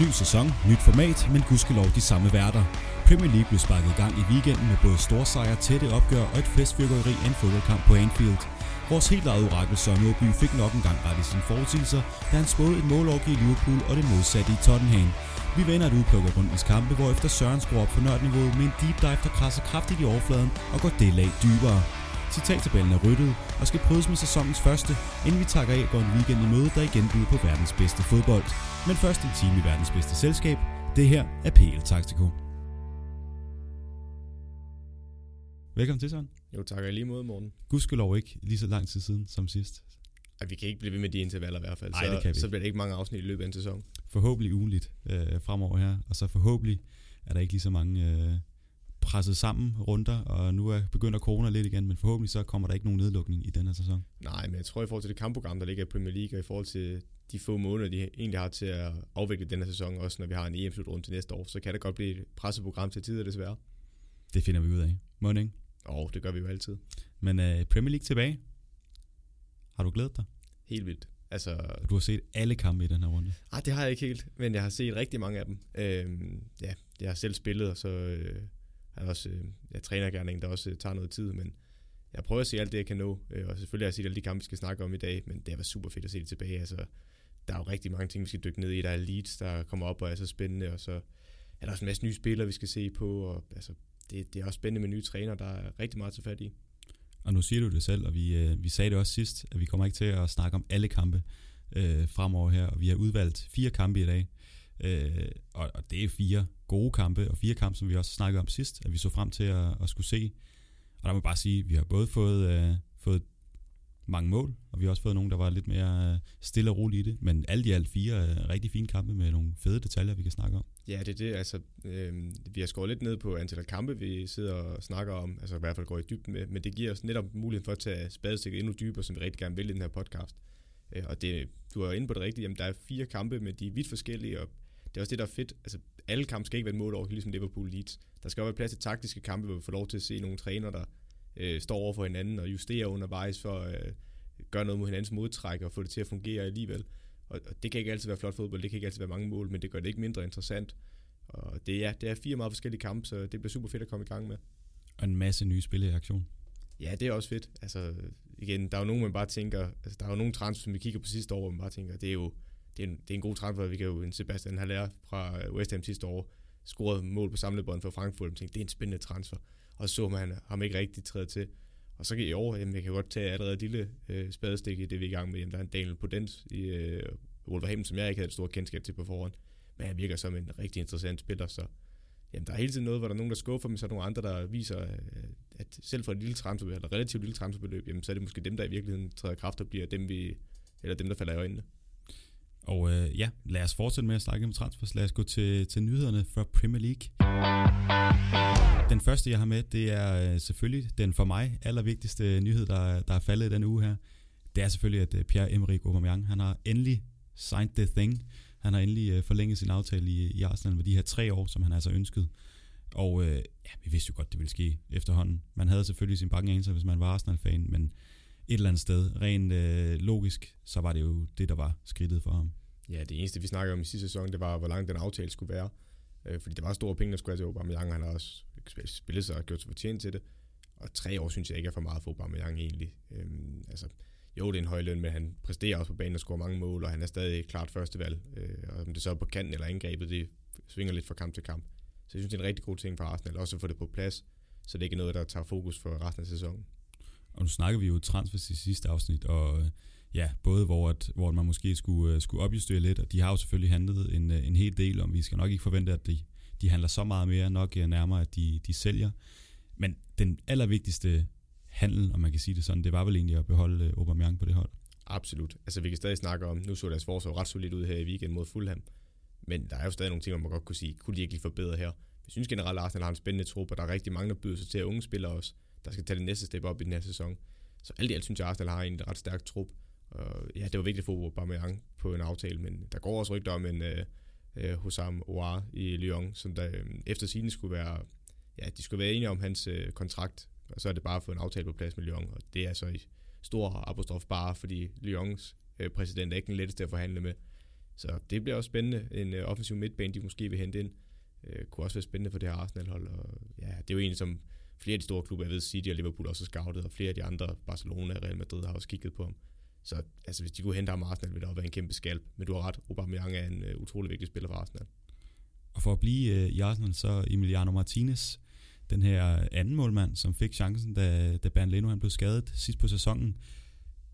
Ny sæson, nyt format, men gudskelov de samme værter. Premier League blev sparket i gang i weekenden med både storsejre, tætte opgør og et festfyrkeri af en fodboldkamp på Anfield. Vores helt eget orakel Søren Åby fik nok en gang ret i sine forudsigelser, da han spåede et målårg i Liverpool og det modsatte i Tottenham. Vi vender et udpluk af rundens kampe, hvor efter Søren skruer op på nørdniveauet med en deep dive, der krasser kraftigt i overfladen og går det lag dybere. Citattabellen er ryddet og skal prøves med sæsonens første, inden vi takker af går en weekend i møde, der igen byder på verdens bedste fodbold. Men først en time i verdens bedste selskab. Det her er PL Taktiko. Velkommen til, Søren. Jo, tak og lige måde, Morten. Gudskelov ikke lige så lang tid siden som sidst. Ej, vi kan ikke blive ved med de intervaller i hvert fald. Ej, så, det kan vi så bliver det ikke mange afsnit i løbet af en sæson. Forhåbentlig ugenligt øh, fremover her, og så forhåbentlig er der ikke lige så mange øh, presset sammen runder, og nu er begynder corona lidt igen, men forhåbentlig så kommer der ikke nogen nedlukning i den her sæson. Nej, men jeg tror i forhold til det kampprogram, der ligger i Premier League, og i forhold til de få måneder, de egentlig har til at afvikle den her sæson, også når vi har en EM-slutrunde til næste år, så kan det godt blive et presset program til tider, desværre. Det finder vi ud af. Må ikke? Og det gør vi jo altid. Men øh, Premier League tilbage. Har du glædet dig? Helt vildt. Altså, du har set alle kampe i den her runde. ah, det har jeg ikke helt, men jeg har set rigtig mange af dem. Øhm, ja, jeg har selv spillet, og så øh, er jeg også, øh, jeg træner gerne en, der også øh, tager noget tid, men jeg prøver at se alt det, jeg kan nå, øh, og selvfølgelig har jeg set alle de kampe, vi skal snakke om i dag, men det har været super fedt at se det tilbage. Altså, der er jo rigtig mange ting, vi skal dykke ned i. Der er leads, der kommer op og er så spændende, og så er der også en masse nye spillere, vi skal se på, og altså, det, det er også spændende med nye træner, der er rigtig meget til fat i. Og nu siger du det selv, og vi, øh, vi sagde det også sidst, at vi kommer ikke til at snakke om alle kampe øh, fremover her, og vi har udvalgt fire kampe i dag. Øh, og, og det er fire gode kampe, og fire kampe, som vi også snakkede om sidst, at vi så frem til at, at skulle se. Og der må jeg bare sige, at vi har både fået, øh, fået mange mål, og vi har også fået nogle, der var lidt mere øh, stille og roligt i det. Men alt i alt fire øh, rigtig fine kampe med nogle fede detaljer, vi kan snakke om. Ja, det er det. Altså, øh, vi har skåret lidt ned på antallet af kampe, vi sidder og snakker om, altså i hvert fald går i dybden med, men det giver os netop muligheden for at tage spadestikket endnu dybere, som vi rigtig gerne vil i den her podcast. Øh, og det, du er inde på det rigtige, jamen der er fire kampe, men de er vidt forskellige, og det er også det, der er fedt. Altså, alle kampe skal ikke være et mål over, ligesom Liverpool Leeds. Der skal også være plads til taktiske kampe, hvor vi får lov til at se nogle træner, der øh, står over for hinanden og justerer undervejs for at øh, gøre noget mod hinandens modtræk og få det til at fungere alligevel. Og, og det kan ikke altid være flot fodbold, det kan ikke altid være mange mål, men det gør det ikke mindre interessant. Og det er, det er fire meget forskellige kampe, så det bliver super fedt at komme i gang med. Og en masse nye spillere i aktion. Ja, det er også fedt. Altså, igen, der er jo nogen, man bare tænker, altså, der er jo nogle transfer, som vi kigger på sidste år, hvor man bare tænker, det er jo det er en, det er en god transfer. Vi kan jo en Sebastian Haller fra øh, West Ham sidste år, scoret mål på samlebånd for Frankfurt, og tænkte, det er en spændende transfer. Og så man ham ikke rigtig træde til. Og så kan i år, jamen, jeg kan godt tage allerede et lille øh, spadestik i det, vi er i gang med. Jamen, der er en Daniel Podent i øh, Wolverhampton, som jeg ikke havde et stort kendskab til på forhånd. Men han virker som en rigtig interessant spiller, så jamen, der er hele tiden noget, hvor der er nogen, der skuffer, men så er der nogle andre, der viser, øh, at selv for et lille transfer, eller relativt lille transferbeløb, jamen, så er det måske dem, der i virkeligheden træder kraft og bliver dem, vi, eller dem, der falder i øjnene. Og øh, ja, lad os fortsætte med at snakke om transfers. Lad os gå til, til nyhederne fra Premier League. Den første, jeg har med, det er øh, selvfølgelig den for mig allervigtigste nyhed, der, der er faldet i denne uge her. Det er selvfølgelig, at øh, Pierre-Emerick Aubameyang, han har endelig signed the thing. Han har endelig øh, forlænget sin aftale i, i Arsenal med de her tre år, som han altså ønskede. Og øh, ja, vi vidste jo godt, det ville ske efterhånden. Man havde selvfølgelig sin bange anelse, hvis man var Arsenal-fan, men et eller andet sted, rent øh, logisk, så var det jo det, der var skridtet for ham. Ja, det eneste, vi snakkede om i sidste sæson, det var, hvor lang den aftale skulle være. Øh, fordi det var store penge, der skulle have til Aubameyang, han har også spillet sig og gjort sig fortjent til det. Og tre år synes jeg ikke er for meget for Aubameyang egentlig. Øhm, altså, jo, det er en høj løn, men han præsterer også på banen og scorer mange mål, og han er stadig klart førstevalg. Øh, og om det så er på kanten eller angrebet, det svinger lidt fra kamp til kamp. Så jeg synes, det er en rigtig god ting for Arsenal, også at få det på plads, så det ikke er noget, der tager fokus for resten af sæsonen. Og nu snakker vi jo transfers i sidste afsnit, og øh, ja, både hvor, at, hvor man måske skulle, øh, skulle opjustere lidt, og de har jo selvfølgelig handlet en, øh, en hel del, om vi skal nok ikke forvente, at de, de handler så meget mere, nok nærmere, at de, de sælger. Men den allervigtigste handel, om man kan sige det sådan, det var vel egentlig at beholde Aubameyang på det hold. Absolut. Altså, vi kan stadig snakke om, nu så deres forsvar ret solidt ud her i weekend mod Fulham, men der er jo stadig nogle ting, man godt kunne sige, kunne de ikke lige forbedre her? Jeg synes generelt, at Arsenal har en spændende trup, og der er rigtig mange, der byder sig til at unge spillere også, der skal tage det næste step op i den her sæson. Så alt i alt synes jeg, at Arsenal har en ret stærk trup. Og ja, det var vigtigt at få Aubameyang på en aftale, men der går også rygter om en øh, øh, uh, uh, Hossam Ouar i Lyon, som der uh, efter sine skulle være, ja, de skulle være enige om hans uh, kontrakt, og så er det bare at få en aftale på plads med Lyon, og det er så i stor apostrof bare, fordi Lyons uh, præsident er ikke den letteste at forhandle med. Så det bliver også spændende. En øh, offensiv midtbane, de måske vil hente ind, øh, kunne også være spændende for det her Arsenal-hold. Og ja, det er jo en, som flere af de store klubber, jeg ved, City og Liverpool også har scoutet, og flere af de andre, Barcelona og Real Madrid, har også kigget på ham. Så altså, hvis de kunne hente ham Arsenal, ville det også være en kæmpe skalp. Men du har ret, Aubameyang er en uh, utrolig vigtig spiller for Arsenal. Og for at blive uh, i Arsenal, så Emiliano Martinez, den her anden målmand, som fik chancen, da, da Bernd Leno han blev skadet sidst på sæsonen.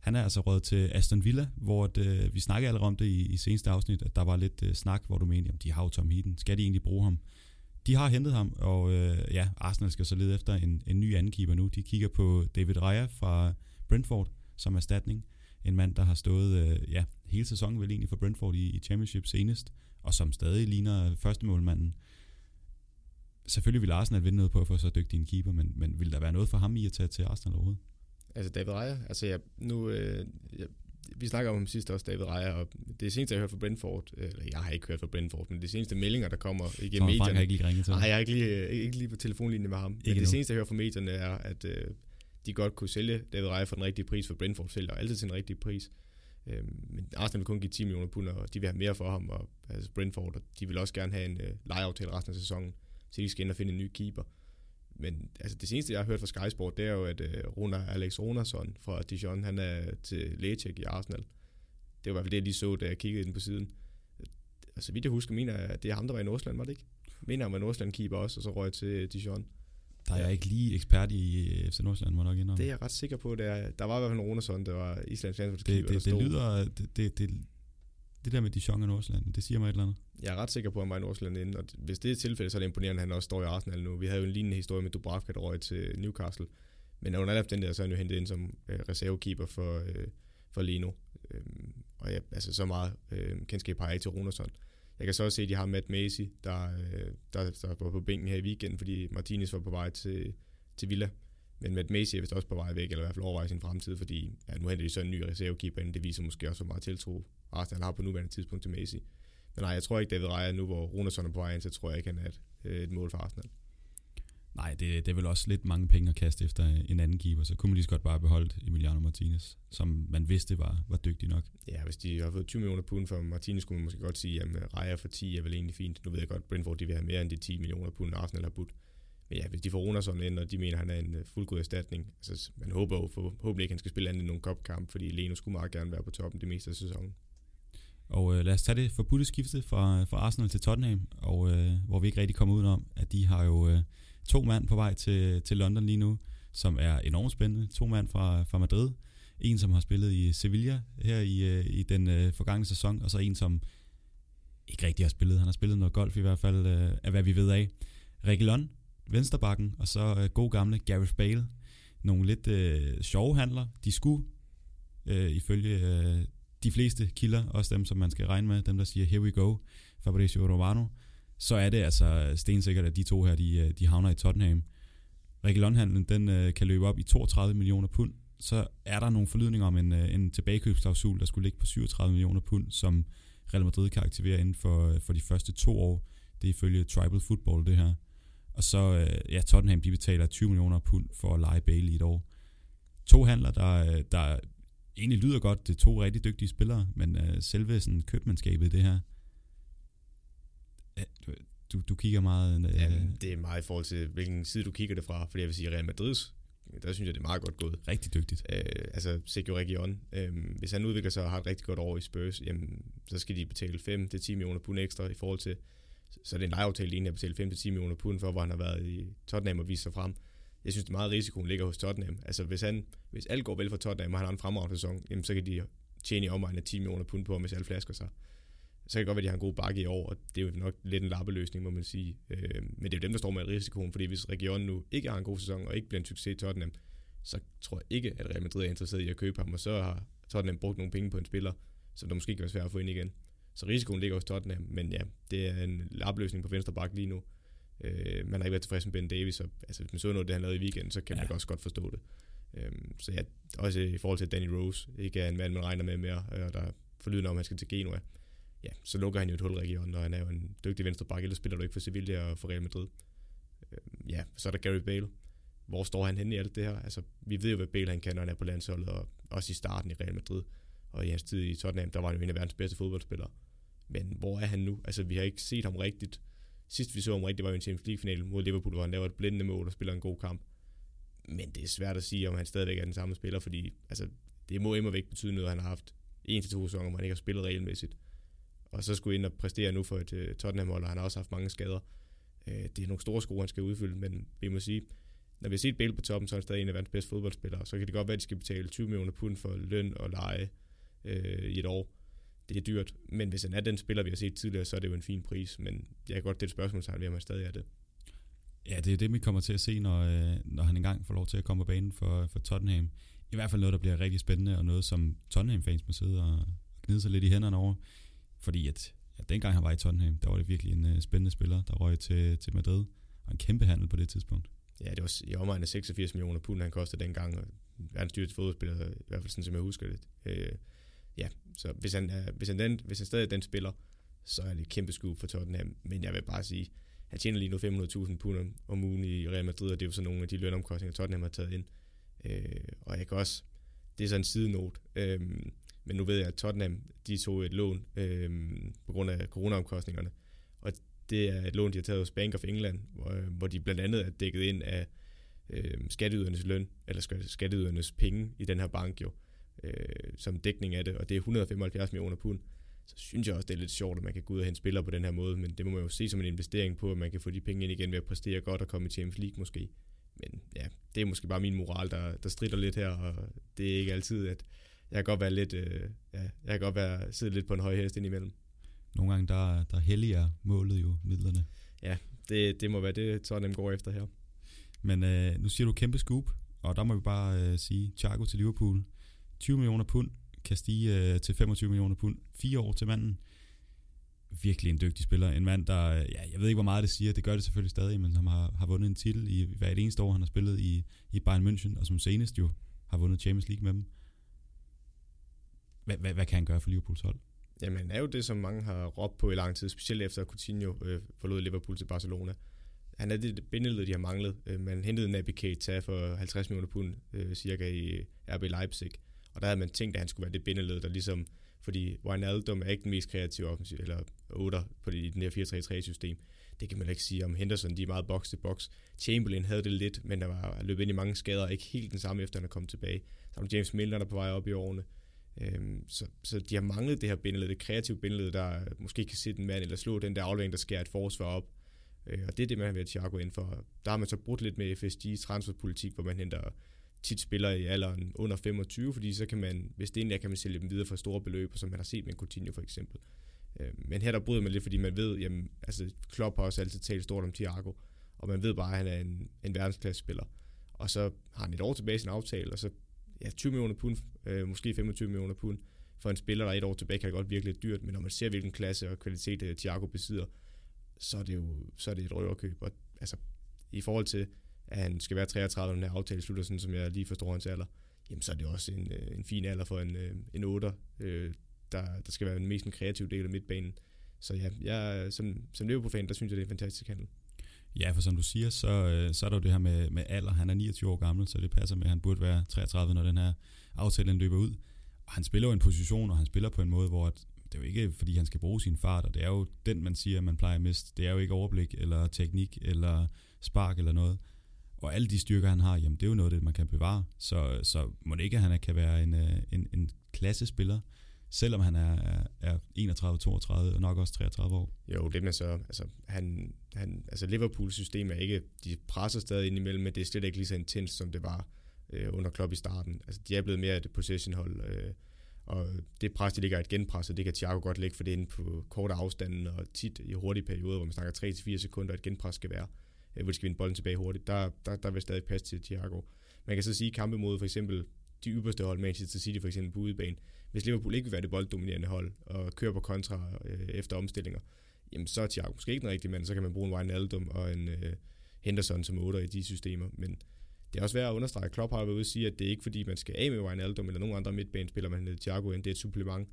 Han er altså råd til Aston Villa, hvor det, øh, vi snakkede allerede om det i, i seneste afsnit, at der var lidt uh, snak, hvor du mente, at de har jo Tom Heaton. Skal de egentlig bruge ham? De har hentet ham, og øh, ja, Arsenal skal så lede efter en, en ny angiver nu. De kigger på David Raya fra Brentford som erstatning en mand, der har stået øh, ja, hele sæsonen vel egentlig for Brentford i, i Championship senest, og som stadig ligner første målmanden. Selvfølgelig vil Arsenal vinde noget på at få så dygtig en keeper, men, men vil der være noget for ham i at tage til Arsenal overhovedet? Altså David Raya, altså jeg, nu, øh, jeg, vi snakker om sidst også, David Raya, og det seneste, jeg har hørt fra Brentford, eller jeg har ikke hørt fra Brentford, men det seneste meldinger, der kommer igennem medierne... Frank har ikke lige ringet til Nej, jeg har ikke lige, ikke lige på telefonlinjen med ham. Ikke men det seneste, jeg hører fra medierne, er, at øh, de godt kunne sælge David Raya for den rigtige pris, for Brentford sælger altid til den rigtige pris. Øhm, men Arsenal vil kun give 10 millioner pund, og de vil have mere for ham, og altså Brentford, og de vil også gerne have en øh, lejeaftale resten af sæsonen, så de skal ind og finde en ny keeper. Men altså, det seneste, jeg har hørt fra Sky Sport, det er jo, at øh, Runa, Alex Ronason fra Dijon, han er til lægetjek i Arsenal. Det var i hvert fald det, jeg lige så, da jeg kiggede ind på siden. Altså, vidt jeg husker, mener jeg, at det er ham, der var i Nordsjælland, var det ikke? Mener han var Nordsjælland keeper også, og så røg til Dijon. Der er jeg ikke lige ekspert i øh, FC Nordsjælland, må nok indrømme. Det er jeg ret sikker på. Det er, der var i hvert fald en Ronerson, der var Islands det, det, det, det lyder... Det, det, det, der med Dijon og Nordsjælland, det siger mig et eller andet. Jeg er ret sikker på, at han var i Nordsjælland inden, og hvis det er tilfældet, så er det imponerende, at han også står i Arsenal nu. Vi havde jo en lignende historie med Dubravka, der røg til Newcastle. Men under alle den der, så er han jo hentet ind som øh, reservekeeper for, øh, for Lino. Øhm, og ja, altså så meget øh, kendskab har jeg ikke til Runersson. Jeg kan så også se, at de har Matt Macy, der, øh, der, der var på bænken her i weekenden, fordi Martinez var på vej til, til Villa. Men Matt Macy er vist også på vej væk, eller i hvert fald overvejer sin fremtid, fordi ja, nu henter de så en ny reservekeeper ind. Det viser måske også, hvor meget tiltro Arsenal har på nuværende tidspunkt til Macy. Men nej, jeg tror ikke, David Raya nu, hvor Runersson er på vej ind, så tror jeg ikke, han er et, øh, et mål for Arsenal. Nej, det, det er vel også lidt mange penge at kaste efter en anden keeper, så kunne man lige så godt bare beholde Emiliano Martinez, som man vidste var, var dygtig nok. Ja, hvis de har fået 20 millioner pund for Martinez, kunne man måske godt sige, at Raja for 10 er vel egentlig fint. Nu ved jeg godt, Brentford de vil have mere end de 10 millioner pund, Arsenal har budt. Men ja, hvis de får Runersson ind, og de mener, at han er en uh, fuldgod erstatning, altså man håber jo forhåbentlig ikke, at han skal spille andet end nogle kopkamp, fordi Leno skulle meget gerne være på toppen det meste af sæsonen. Og øh, lad os tage det forbudte skifte fra, fra Arsenal til Tottenham, og øh, hvor vi ikke rigtig kommer ud om, at de har jo øh, to mand på vej til, til London lige nu, som er enormt spændende. To mand fra, fra Madrid. En, som har spillet i Sevilla her i, øh, i den øh, forgangne sæson, og så en, som ikke rigtig har spillet. Han har spillet noget golf i hvert fald, øh, af hvad vi ved af. Reguilon, vensterbakken, og så øh, god gamle Gareth Bale. Nogle lidt øh, sjove handler. De skulle, øh, ifølge øh, de fleste kilder, også dem, som man skal regne med, dem der siger, here we go, Fabrizio Romano, så er det altså stensikkert, at de to her, de, øh, de havner i Tottenham. Reguilon-handlen, den øh, kan løbe op i 32 millioner pund. Så er der nogle forlydninger om en, øh, en tilbagekøbsklausul, der skulle ligge på 37 millioner pund, som Real Madrid kan aktivere inden for, øh, for de første to år. Det er ifølge Tribal Football, det her. Og så, øh, ja, Tottenham, de betaler 20 millioner pund for at lege Bailey et år. To handler, der, der egentlig lyder godt. Det er to rigtig dygtige spillere, men selve sådan, købmandskabet i det her, du, du kigger meget... Øh... Jamen, det er meget i forhold til, hvilken side du kigger det fra. Fordi jeg vil sige, Real Madrids, der synes jeg, det er meget godt gået. Rigtig dygtigt. Øh, altså, Sergio Region. Øh, hvis han udvikler sig og har et rigtig godt år i Spurs, jamen, så skal de betale 5-10 millioner pund ekstra i forhold til... Så er det en lejeaftale egentlig at betale 5-10 millioner pund for, hvor han har været i Tottenham og vist sig frem. Jeg synes, det er meget risikoen ligger hos Tottenham. Altså, hvis, han, hvis alt går vel for Tottenham, og han har en fremragende sæson, jamen, så kan de tjene i omegn af 10 millioner pund på, hvis alle flasker sig så kan det godt være, at de har en god bakke i år, og det er jo nok lidt en lappeløsning, må man sige. Øh, men det er jo dem, der står med risikoen, fordi hvis regionen nu ikke har en god sæson, og ikke bliver en succes i Tottenham, så tror jeg ikke, at Real Madrid er interesseret i at købe ham, og så har Tottenham brugt nogle penge på en spiller, som der måske kan være svært at få ind igen. Så risikoen ligger hos Tottenham, men ja, det er en lappeløsning på venstre bakke lige nu. Øh, man har ikke været tilfreds med Ben Davis, og altså, hvis man så noget, det han lavede i weekenden, så kan ja. man også godt forstå det. Øh, så ja, også i forhold til Danny Rose, ikke er en mand, man regner med mere, og der forlyder om, at han skal til Genua ja, så lukker han jo et hul i regionen, og han er jo en dygtig venstreback, ellers spiller du ikke for Sevilla og for Real Madrid. Øh, ja, så er der Gary Bale. Hvor står han henne i alt det her? Altså, vi ved jo, hvad Bale han kan, når han er på landsholdet, og også i starten i Real Madrid. Og i hans tid i Tottenham, der var han jo en af verdens bedste fodboldspillere. Men hvor er han nu? Altså, vi har ikke set ham rigtigt. Sidst vi så ham rigtigt, var jo en Champions League-final mod Liverpool, hvor han laver et blændende mål og spiller en god kamp. Men det er svært at sige, om han stadigvæk er den samme spiller, fordi altså, det må imod væk betyde noget, at han har haft en til to sæsoner, hvor han ikke har spillet regelmæssigt. Og så skulle ind og præstere nu for et uh, Tottenham-hold, og han har også haft mange skader. Uh, det er nogle store sko, han skal udfylde, men vi må sige, når vi har set Bale på toppen, så er han stadig en af verdens bedste fodboldspillere. Så kan det godt være, at de skal betale 20 millioner pund for løn og leje uh, i et år. Det er dyrt, men hvis han er den spiller, vi har set tidligere, så er det jo en fin pris. Men jeg kan godt det spørgsmål, så han stadig er det. Ja, det er det, vi kommer til at se, når, når han engang får lov til at komme på banen for, for Tottenham. I hvert fald noget, der bliver rigtig spændende, og noget, som Tottenham-fans må sidde og gnide sig lidt i hænderne over. Fordi at ja, dengang han var i Tottenham, der var det virkelig en uh, spændende spiller, der røg til, til Madrid. Og en kæmpe handel på det tidspunkt. Ja, det var i omegn af 86 millioner pund, han kostede dengang. Og verdens dyreste fodboldspiller, i hvert fald sådan, som jeg husker det. Øh, ja, så hvis han, er, hvis, han den, hvis han stadig er den spiller, så er det et kæmpe skub for Tottenham. Men jeg vil bare sige, han tjener lige nu 500.000 pund om ugen i Real Madrid, og det er jo så nogle af de lønomkostninger, Tottenham har taget ind. Øh, og jeg kan også, det er så en sidenote, øh, men nu ved jeg, at Tottenham, de tog et lån øh, på grund af coronaomkostningerne, og det er et lån, de har taget hos Bank of England, hvor, øh, hvor de blandt andet er dækket ind af øh, skatteydernes løn, eller skatteydernes penge i den her bank jo, øh, som dækning af det, og det er 175 millioner pund. Så synes jeg også, det er lidt sjovt, at man kan gå ud og hente spillere på den her måde, men det må man jo se som en investering på, at man kan få de penge ind igen ved at præstere godt og komme i Champions League måske. Men ja, det er måske bare min moral, der, der strider lidt her, og det er ikke altid, at jeg kan godt være lidt, øh, ja, jeg kan godt være, sidde lidt på en høj hest indimellem. Nogle gange, der, der helliger målet jo midlerne. Ja, det, det må være det, Tottenham går efter her. Men øh, nu siger du kæmpe scoop, og der må vi bare øh, sige, Thiago til Liverpool, 20 millioner pund, kan stige øh, til 25 millioner pund, fire år til manden virkelig en dygtig spiller. En mand, der, øh, ja, jeg ved ikke, hvor meget det siger, det gør det selvfølgelig stadig, men som har, har vundet en titel i hvert eneste år, han har spillet i, i Bayern München, og som senest jo har vundet Champions League med dem. Hvad, hvad, hvad kan han gøre for Liverpools hold? Jamen, han er jo det, som mange har råbt på i lang tid, specielt efter Coutinho øh, forlod Liverpool til Barcelona. Han er det bindeled, de har manglet. Øh, man hentede Naby Keita for 50 millioner pund øh, cirka i øh, RB Leipzig, og der havde man tænkt, at han skulle være det bindeled, der ligesom fordi Wijnaldum er ikke den mest kreative offensiv, eller 8 på det, i den her 4-3-3 system. Det kan man ikke sige om Henderson, de er meget box til box. Chamberlain havde det lidt, men der var løbet ind i mange skader, ikke helt den samme efter han er kommet tilbage. Så er James Milner, der er på vej op i årene. Øhm, så, så de har manglet det her bindeled, det kreative bindeled, der måske kan sætte en mand, eller slå den der aflevering, der skærer et forsvar op. Øh, og det er det, man har været Thiago ind for. Der har man så brudt lidt med FSG's transferpolitik, hvor man henter tit spiller i alderen under 25, fordi så kan man, hvis det egentlig kan man sælge dem videre for store beløb, som man har set med Coutinho for eksempel. Øh, men her der bryder man lidt, fordi man ved, jamen, altså Klopp har også altid talt stort om Thiago, og man ved bare, at han er en, en verdensklasse spiller. Og så har han et år tilbage i sin aftale, og så ja, 20 millioner pund, øh, måske 25 millioner pund, for en spiller, der er et år tilbage, kan det godt virke lidt dyrt, men når man ser, hvilken klasse og kvalitet øh, Thiago besidder, så er det jo så er det et røverkøb. Og altså, i forhold til, at han skal være 33, når den her aftale slutter, sådan som jeg lige forstår hans alder, jamen så er det også en, øh, en fin alder for en, øh, en 8'er, øh, der, der skal være den mest kreative del af midtbanen. Så ja, jeg, som, som Liverpool-fan, der synes jeg, det er en fantastisk handel. Ja, for som du siger, så, øh, så er der jo det her med, med alder. Han er 29 år gammel, så det passer med, at han burde være 33, når den her aftale løber ud. Og han spiller jo en position, og han spiller på en måde, hvor at, det er jo ikke, fordi han skal bruge sin fart, og det er jo den, man siger, man plejer mest. Det er jo ikke overblik, eller teknik, eller spark, eller noget. Og alle de styrker, han har, jamen det er jo noget, det man kan bevare. Så, så må det ikke, at han kan være en, øh, en, en klassespiller, selvom han er, er 31, 32 og nok også 33 år. Jo, det med så, altså, han, han, altså Liverpools system er ikke, de presser stadig ind imellem, men det er slet ikke lige så intens, som det var øh, under Klopp i starten. Altså, de er blevet mere et possession-hold, øh, og det pres, de ligger et genpres, og det kan Thiago godt lægge, for det er inde på korte afstande, og tit i hurtige perioder, hvor man snakker 3-4 sekunder, et genpres skal være øh, hvor de skal vinde bolden tilbage hurtigt, der, der, der vil stadig passe til Thiago. Man kan så sige, kampe mod for eksempel de ypperste hold, Manchester City for eksempel på udebane, hvis Liverpool ikke vil være det bolddominerende hold og køre på kontra øh, efter omstillinger, jamen så er Thiago måske ikke den rigtige mand, så kan man bruge en Wijnaldum og en øh, Henderson som otter i de systemer, men det er også værd at understrege, at Klopp har været ude og sige, at det er ikke fordi, man skal af med Wijnaldum eller nogen andre midtbanespillere, man Thiago ind, det er et supplement.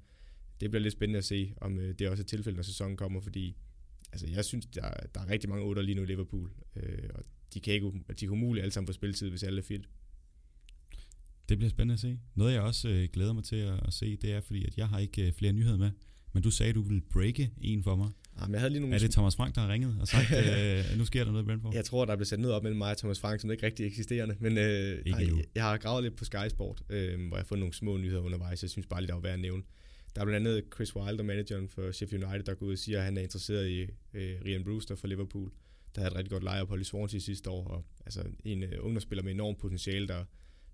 Det bliver lidt spændende at se, om øh, det er også et tilfælde, når sæsonen kommer, fordi altså jeg synes, der, der er rigtig mange otter lige nu i Liverpool, øh, og de kan ikke, de kan umuligt alle sammen få spilletid, hvis alle er fit. Det bliver spændende at se. Noget jeg også øh, glæder mig til at, at se, det er fordi, at jeg har ikke øh, flere nyheder med. Men du sagde, at du ville breake en for mig. Jamen, jeg havde lige nogle Er det Thomas Frank, der har ringet og sagt, øh, nu sker der noget i Brentford? Jeg tror, der er blevet sat ned op mellem mig og Thomas Frank, som ikke rigtig eksisterende. Men øh, Ikke nej, endnu. jeg har gravet lidt på Sky Sport, øh, hvor jeg har fundet nogle små nyheder undervejs. Jeg synes bare lige, der var værd at nævne. Der er blandt andet Chris Wilder, manageren for Sheffield United, der går ud og siger, at han er interesseret i øh, Ryan Brewster fra Liverpool, der havde et rigtig godt lejeophold i Swansea sidste år. Og, altså en øh, ungdomsspiller med enormt potentiale, der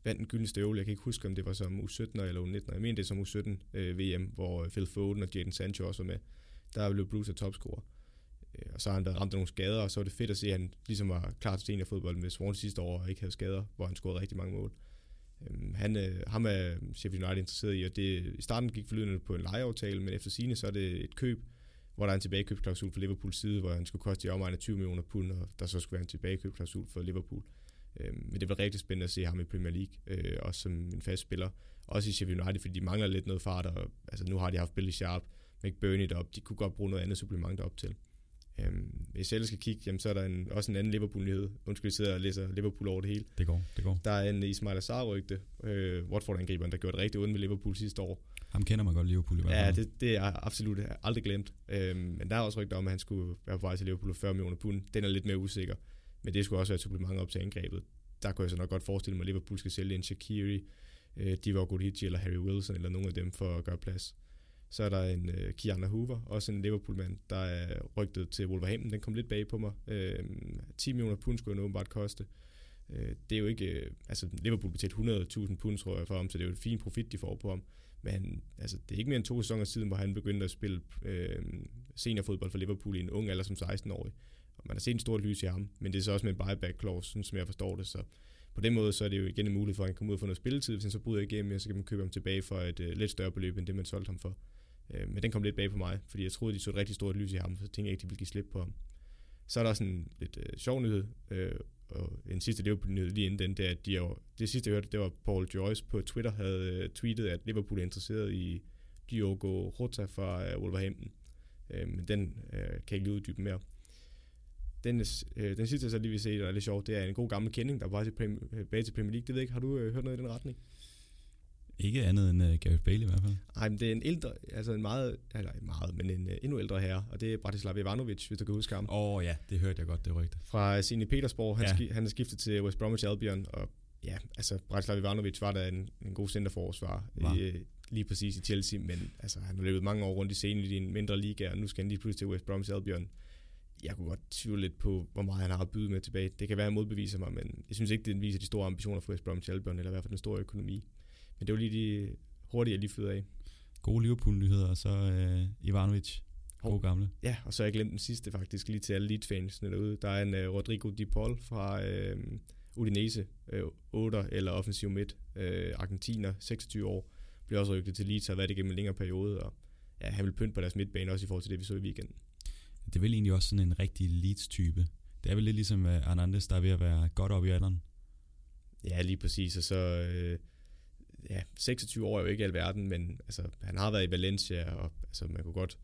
vandt en gylden støvle. Jeg kan ikke huske, om det var som U17 eller U19. Jeg mener, det er som U17 øh, VM, hvor øh, Phil Foden og Jadon Sancho også var med. Der blev Brewster topscorer. Øh, og så har han været ramt af nogle skader, og så var det fedt at se, at han ligesom var klar til seniorfodbold med Swansea sidste år, og ikke havde skader, hvor han scorede rigtig mange mål. Øhm, han, øh, ham er Sheffield United interesseret i, og det, i starten gik forlydende på en lejeaftale, men efter sine så er det et køb, hvor der er en tilbagekøbsklausul for Liverpools side, hvor han skulle koste i omegn af 20 millioner pund, og der så skulle være en tilbagekøbsklausul for Liverpool. Øh, men det var rigtig spændende at se ham i Premier League, øh, også som en fast spiller. Også i Sheffield United, fordi de mangler lidt noget fart, og altså, nu har de haft Billy Sharp, McBurney derop, de kunne godt bruge noget andet supplement derop til. Øhm, hvis jeg ellers skal kigge, jamen, så er der en, også en anden Liverpool-nyhed. Undskyld, jeg sidder og læser Liverpool over det hele. Det går, det går. Der er en Ismail Assar-rygte, øh, Watford-angriberen, der gjorde det rigtig ondt med Liverpool sidste år. Ham kender man godt Liverpool i hvert Ja, fald. det, det er absolut aldrig glemt. Øhm, men der er også rygter om, at han skulle være på vej til Liverpool for 40 millioner pund. Den er lidt mere usikker. Men det skulle også være et supplement op til angrebet. Der kunne jeg så nok godt forestille mig, at Liverpool skal sælge en Shaqiri, øh, Divock Origi eller Harry Wilson, eller nogle af dem for at gøre plads. Så er der en øh, Kiana Hoover, også en Liverpool-mand, der er rygtet til Wolverhampton. Den kom lidt bag på mig. Øh, 10 millioner pund skulle den åbenbart koste. Øh, det er jo ikke... Øh, altså, Liverpool betalte 100.000 pund, tror jeg, for ham, så det er jo et fint profit, de får på ham. Men altså, det er ikke mere end to sæsoner siden, hvor han begyndte at spille øh, seniorfodbold for Liverpool i en ung alder som 16-årig. Og man har set en stor lys i ham, men det er så også med en buyback clause, sådan som jeg forstår det. Så på den måde, så er det jo igen en mulighed for, at han kan komme ud og få noget spilletid. Hvis han så bryder igennem, så kan man købe ham tilbage for et øh, lidt større beløb, end det man solgte ham for. Øh, men den kom lidt bag på mig, fordi jeg troede, de så et rigtig stort lys i ham, så tænkte jeg ikke, de ville give slip på ham. Så er der sådan en lidt øh, sjov nyhed, øh, og en sidste Liverpool-nyhed lige inden den, det er, at de er, det sidste jeg hørte, det var Paul Joyce på Twitter havde øh, tweetet, at Liverpool er interesseret i Diogo Jota fra øh, Wolverhampton. Øh, men den øh, kan jeg ikke lige uddybe mere. Den, øh, den sidste, jeg så lige vil se, der er lidt sjovt, det er en god gammel kending, der var til Premier, øh, til Premier League. Det ved jeg ikke, har du øh, hørt noget i den retning? Ikke andet end uh, Gareth Bale i hvert fald. Nej, men det er en ældre, altså en meget, eller meget, men en uh, endnu ældre herre, og det er Bratislav Ivanovic, hvis du kan huske ham. Åh oh, ja, det hørte jeg godt, det rygte. Fra Sine Petersborg, han, Ja. ski, han er skiftet til West Bromwich Albion, og ja, altså Bratislav Ivanovic var da en, en god centerforsvar Var. i, øh, lige præcis i Chelsea, men altså, han har løbet mange år rundt i scenen i en mindre liga, og nu skal han lige pludselig til West Bromwich Albion. Jeg kunne godt tvivle lidt på, hvor meget han har at byde med tilbage. Det kan være, at han modbeviser mig, men jeg synes ikke, det viser de store ambitioner for West Bromwich Albion, eller i hvert fald den store økonomi. Men det var lige de hurtige, jeg lige fyrede af. Gode Liverpool-nyheder, og så uh, Ivanovic. God Hov. gamle. Ja, og så har jeg glemt den sidste faktisk, lige til alle Leeds-fansene derude. Der er en uh, Rodrigo Di Paul fra uh, Udinese, uh, 8 eller offensiv midt, uh, argentiner, 26 år, bliver også rykket til Leeds, har været igennem en længere periode, og ja, han vil pynte på deres midtbane, også i forhold til det, vi så i weekenden. Det er vel egentlig også sådan en rigtig Leeds-type. Det er vel lidt ligesom Hernandez, der er ved at være godt op i alderen. Ja, lige præcis, og så... Øh, ja, 26 år er jo ikke alverden, men altså, han har været i Valencia, og altså, man kunne godt...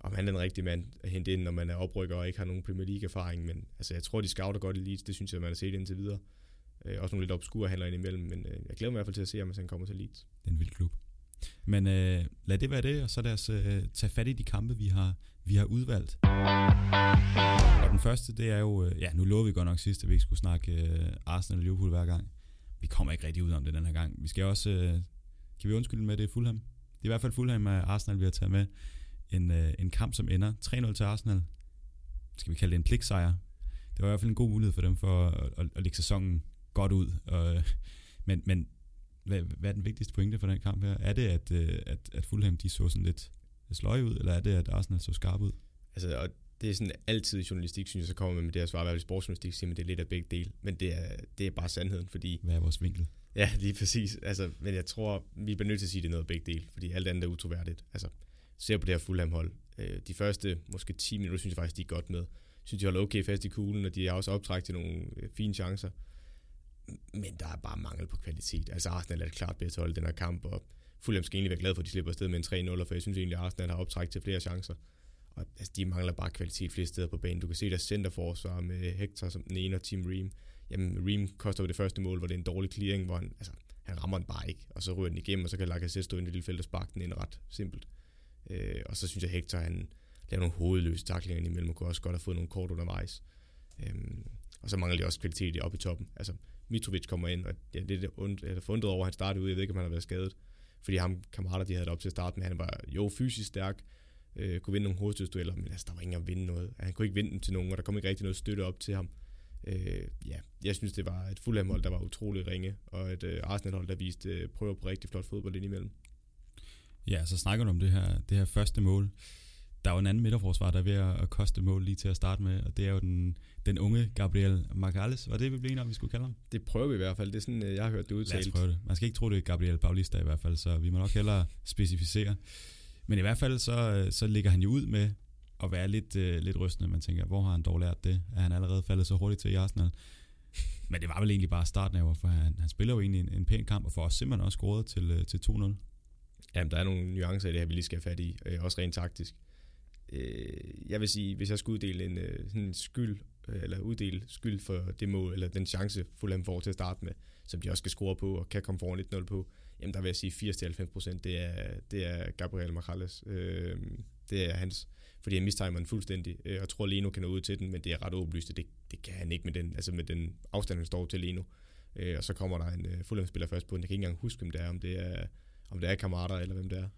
Om han er den rigtige mand at hente ind, når man er oprykker og ikke har nogen Premier League-erfaring, men altså, jeg tror, de scouter godt i Leeds, det synes jeg, man har set indtil videre. Øh, også nogle lidt obskure handler ind imellem, men øh, jeg glæder mig i hvert fald til at se, om han kommer til Leeds. Det er en vild klub. Men øh, lad det være det, og så lad os øh, tage fat i de kampe, vi har, vi har udvalgt. Og den første, det er jo... Øh, ja, nu lovede vi godt nok sidst, at vi ikke skulle snakke øh, Arsenal og Liverpool hver gang. Vi kommer ikke rigtig ud om det den her gang. Vi skal også... øh, kan vi undskylde med, det er Fulham? Det er i hvert fald Fulham og Arsenal, vi har taget med. En, øh, en kamp, som ender 3-0 til Arsenal. Skal vi kalde det en pligtsejr? Det var i hvert fald en god mulighed for dem for at, at, at lægge sæsonen godt ud. Og, øh, men, men hvad, hvad er den vigtigste pointe for den kamp her? Er det, at, øh, at, at Fulham de så sådan lidt sløje ud, eller er det, at Arsenal så skarp ud? Altså, og det er sådan altid i journalistik, synes jeg, så kommer man med det her svar, i sportsjournalistik, siger man, det er lidt af begge dele. Men det er, det er bare sandheden, fordi Hvad er vores vinkel? Ja, lige præcis. Altså, men jeg tror, vi bliver nødt til at sige, at det er noget af begge dele, fordi alt andet er utroværdigt. Altså, ser på det her Fulham-hold. Øh, de første måske 10 minutter, synes jeg faktisk, de er godt med. Jeg synes, de holder okay fast i kuglen, og de har også optrækket til nogle øh, fine chancer. Men der er bare mangel på kvalitet. Altså, Arsenal er et klart bedste hold den her kamp, og Fulham skal egentlig være glad for, at de slipper afsted med en 3-0, for jeg synes egentlig, at Arsenal har optrækket til flere chancer. Og altså, de mangler bare kvalitet flere steder på banen. Du kan se deres centerforsvar med Hector som den ene, og Team Ream. Jamen, Ream koster jo det første mål, hvor det er en dårlig clearing, hvor han, altså, han rammer den bare ikke, og så ryger den igennem, og så kan Lacazette stå ind i det lille felt og sparke den ind ret simpelt. Øh, og så synes jeg, Hector han laver nogle hovedløse taklinger imellem, og kunne også godt have fået nogle kort undervejs. Øh, og så mangler de også kvalitet oppe i toppen. Altså, Mitrovic kommer ind, og jeg det lidt und, eller forundret over, at han startede ud. Jeg ved ikke, om han har været skadet. Fordi ham kammerater, de havde det op til at starte med, han var jo fysisk stærk, øh, kunne vinde nogle hovedstødsdueller, men altså, der var ingen at vinde noget. Han kunne ikke vinde dem til nogen, og der kom ikke rigtig noget støtte op til ham. Øh, ja, jeg synes, det var et Fulham-hold, der var utrolig ringe, og et øh, Arsenal-hold, der viste øh, prøver på rigtig flot fodbold indimellem. Ja, så snakker du om det her, det her første mål. Der er jo en anden midterforsvar, der er ved at koste mål lige til at starte med, og det er jo den, den unge Gabriel Margales. Var det, vi blev enige om, vi skulle kalde ham? Det prøver vi i hvert fald. Det er sådan, øh, jeg har hørt det udtalt. Lad os prøve det. Man skal ikke tro, det er Gabriel Paulista i hvert fald, så vi må nok hellere specificere. Men i hvert fald så, øh, så ligger han jo ud med at være lidt, øh, lidt rystende. Man tænker, hvor har han dog lært det? Er han allerede faldet så hurtigt til i Arsenal? Men det var vel egentlig bare starten af, for han, han spiller jo egentlig en, en pæn kamp, og får også simpelthen også scoret til, øh, til 2-0. Jamen, der er nogle nuancer i det her, vi lige skal have fat i, øh, også rent taktisk. Øh, jeg vil sige, hvis jeg skulle uddele en, øh, sådan en skyld, øh, eller uddele skyld for det mål, eller den chance, Fulham får til at starte med, som de også skal score på, og kan komme foran 1-0 på, jamen der vil jeg sige 80-90%, det er, det er Gabriel Marales. Øh, det er hans, fordi han mistimer den fuldstændig, øh, og tror Leno kan nå ud til den, men det er ret åbenlyst, det, det kan han ikke med den, altså med den afstand, han står til Leno. Øh, og så kommer der en øh, Fulham-spiller først på den. Jeg kan ikke engang huske, om det er, om det er, om det er kammerater, eller hvem det er.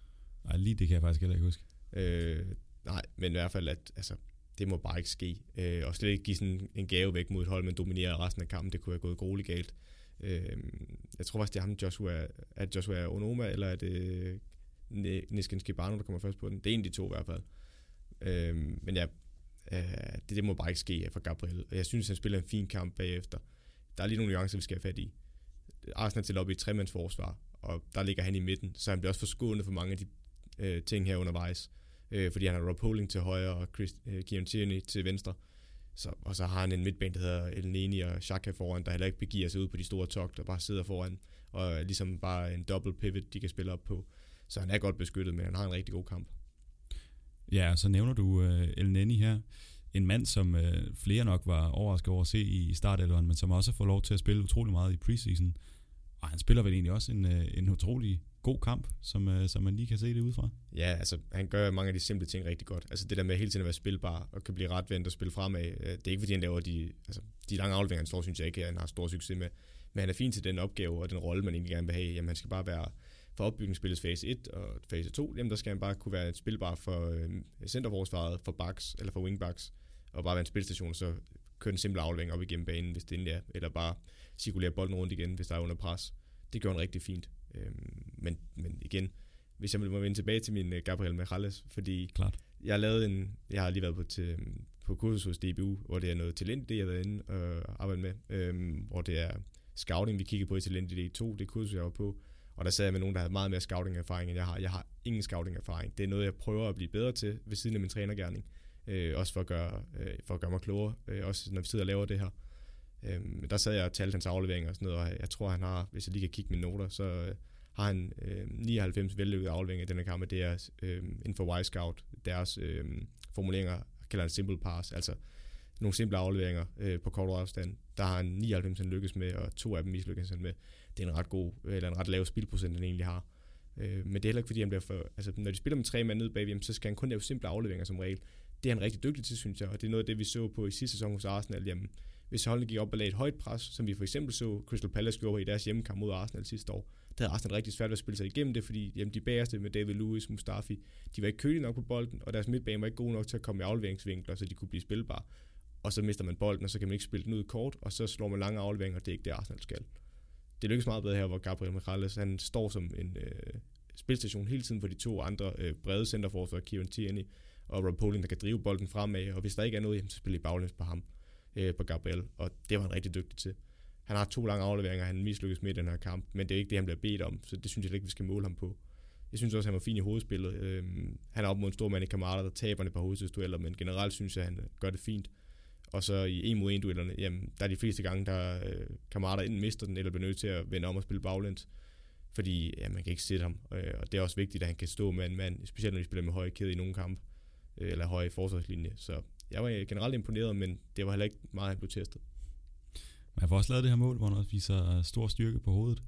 Nej, lige det kan jeg faktisk heller ikke huske. Øh, nej, men i hvert fald, at altså, det må bare ikke ske. Øh, og slet ikke give sådan en gave væk mod et hold, men dominere resten af kampen. Det kunne have gået grueligt galt. Øh, jeg tror faktisk, det er ham, Joshua, at Joshua Onoma, eller er det øh, Nisken Skibano, der kommer først på den. Det er en af de to i hvert fald. Øh, men ja, øh, det, det må bare ikke ske for Gabriel. Og jeg synes, han spiller en fin kamp bagefter. Der er lige nogle nuancer, vi skal have fat i. Arsenal til op i et tremandsforsvar, og der ligger han i midten, så han bliver også forskånet for mange af de øh, ting her undervejs. Øh, fordi han har Rob Holding til højre og Chris, øh, Kieran Tierney til venstre. Så, og så har han en midtbane, der hedder El Neni og Xhaka foran, der heller ikke begiver sig ud på de store togt, der bare sidder foran, og ligesom bare en double pivot, de kan spille op på. Så han er godt beskyttet, men han har en rigtig god kamp. Ja, så nævner du uh, El Neni her. En mand, som uh, flere nok var overrasket over at se i startelveren, men som også får fået lov til at spille utrolig meget i preseason. Og han spiller vel egentlig også en, øh, en utrolig god kamp, som, øh, som man lige kan se det udefra. Ja, altså han gør mange af de simple ting rigtig godt. Altså det der med hele tiden at være spilbar og kan blive retvendt og spille fremad, øh, det er ikke fordi han laver de, altså, de lange afleveringer, han står, synes jeg ikke, at han har stor succes med. Men han er fin til den opgave og den rolle, man egentlig gerne vil have. Jamen han skal bare være for opbygningsspillets fase 1 og fase 2, jamen der skal han bare kunne være et spilbar for øh, centerforsvaret, for backs eller for wingbacks, og bare være en spilstation, og så køre en simpel aflevering op igennem banen, hvis det endelig er, eller bare cirkulere bolden rundt igen, hvis der er under pres. Det gør han rigtig fint. Øhm, men, men igen, hvis jeg må vende tilbage til min uh, Gabriel Mejales, fordi Klart. jeg lavet en, jeg har lige været på, til, på kursus hos DBU, hvor det er noget talent, det jeg har været inde og arbejde med, øhm, hvor det er scouting, vi kigger på i talent i D2, det kursus, jeg var på, og der sad jeg med nogen, der havde meget mere scouting-erfaring, end jeg har. Jeg har ingen scouting-erfaring. Det er noget, jeg prøver at blive bedre til ved siden af min trænergærning. Øh, også for at, gøre, øh, for at gøre mig klogere, øh, også når vi sidder og laver det her. Øh, der sad jeg og talte hans afleveringer og sådan noget, og jeg tror, han har, hvis jeg lige kan kigge mine noter, så øh, har han øh, 99 vellykkede afleveringer i denne kamp, det er øh, inden for Y-Scout, deres øh, formuleringer kalder en simple pass, altså nogle simple afleveringer øh, på kort afstand. Der har han 99 han lykkes med, og to af dem mislykkes han med. Det er en ret god, eller en ret lav spilprocent, han egentlig har. Øh, men det er heller ikke, fordi han bliver for... Altså, når de spiller med tre mand nede bagved, så skal han kun lave simple afleveringer som regel. Det er han rigtig dygtig til, synes jeg, og det er noget af det, vi så på i sidste sæson hos Arsenal. Jamen, hvis holdet gik op og lagde et højt pres, som vi for eksempel så Crystal Palace gjorde i deres hjemmekamp mod Arsenal sidste år, der havde Arsenal rigtig svært ved at spille sig igennem det, fordi jamen, de bagerste med David Lewis, Mustafi, de var ikke kølige nok på bolden, og deres midtbane var ikke gode nok til at komme i afleveringsvinkler, så de kunne blive spilbare. Og så mister man bolden, og så kan man ikke spille den ud kort, og så slår man lange afleveringer, og det er ikke det, Arsenal skal. Det lykkes meget bedre her, hvor Gabriel Morales, han står som en øh, spilstation hele tiden for de to andre øh, brede centerforsvar, Kieran Tierney og Rob Poling, der kan drive bolden fremad, og hvis der ikke er noget, jamen, så spiller I baglæns på ham, øh, på Gabriel, og det var han rigtig dygtig til. Han har to lange afleveringer, han mislykkes med i den her kamp, men det er ikke det, han bliver bedt om, så det synes jeg ikke, vi skal måle ham på. Jeg synes også, han var fin i hovedspillet. Øh, han er op mod en stor mand i Kamara, der taber på hovedstødsdueller, men generelt synes jeg, han øh, gør det fint. Og så i en mod en duellerne, jamen, der er de fleste gange, der øh, kammerater enten mister den, eller bliver nødt til at vende om og spille baglæns. Fordi ja, man kan ikke sætte ham, øh, og det er også vigtigt, at han kan stå med en mand, specielt når de spiller med høje kæde i nogle kampe, øh, eller høje forsvarslinje. Så jeg var generelt imponeret, men det var heller ikke meget, han blev testet. Man får også lavet det her mål, hvor han også viser stor styrke på hovedet.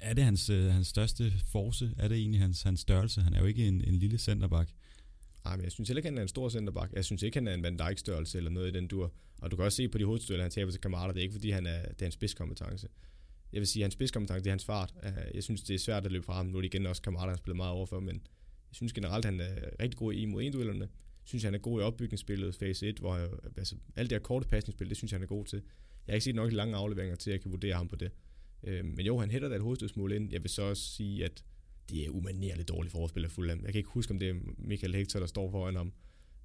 Er det hans, øh, hans største force? Er det egentlig hans, hans størrelse? Han er jo ikke en, en lille centerback. Nej, men jeg synes heller ikke, han er en stor centerback. Jeg synes ikke, han er en Van Dijk-størrelse eller noget i den dur. Og du kan også se på de hovedstødler, han taber til kammerater, det er ikke fordi, han er, det er en spidskompetence. Jeg vil sige, at hans spidskompetence, det er hans fart. Jeg synes, det er svært at løbe fra ham. Nu er det igen også kammerater, han spiller meget overfor, men jeg synes generelt, han er rigtig god i mod en duellerne. Jeg synes, han er god i opbygningsspillet, fase 1, hvor jeg, altså, alt det her korte pasningsspil, det synes jeg, han er god til. Jeg har ikke set nok lange afleveringer til, at jeg kan vurdere ham på det. Øh, men jo, han hætter da et hovedstødsmål ind. Jeg vil så også sige, at det er umanerligt dårligt forspil af Fulham. Jeg kan ikke huske, om det er Michael Hector, der står foran ham.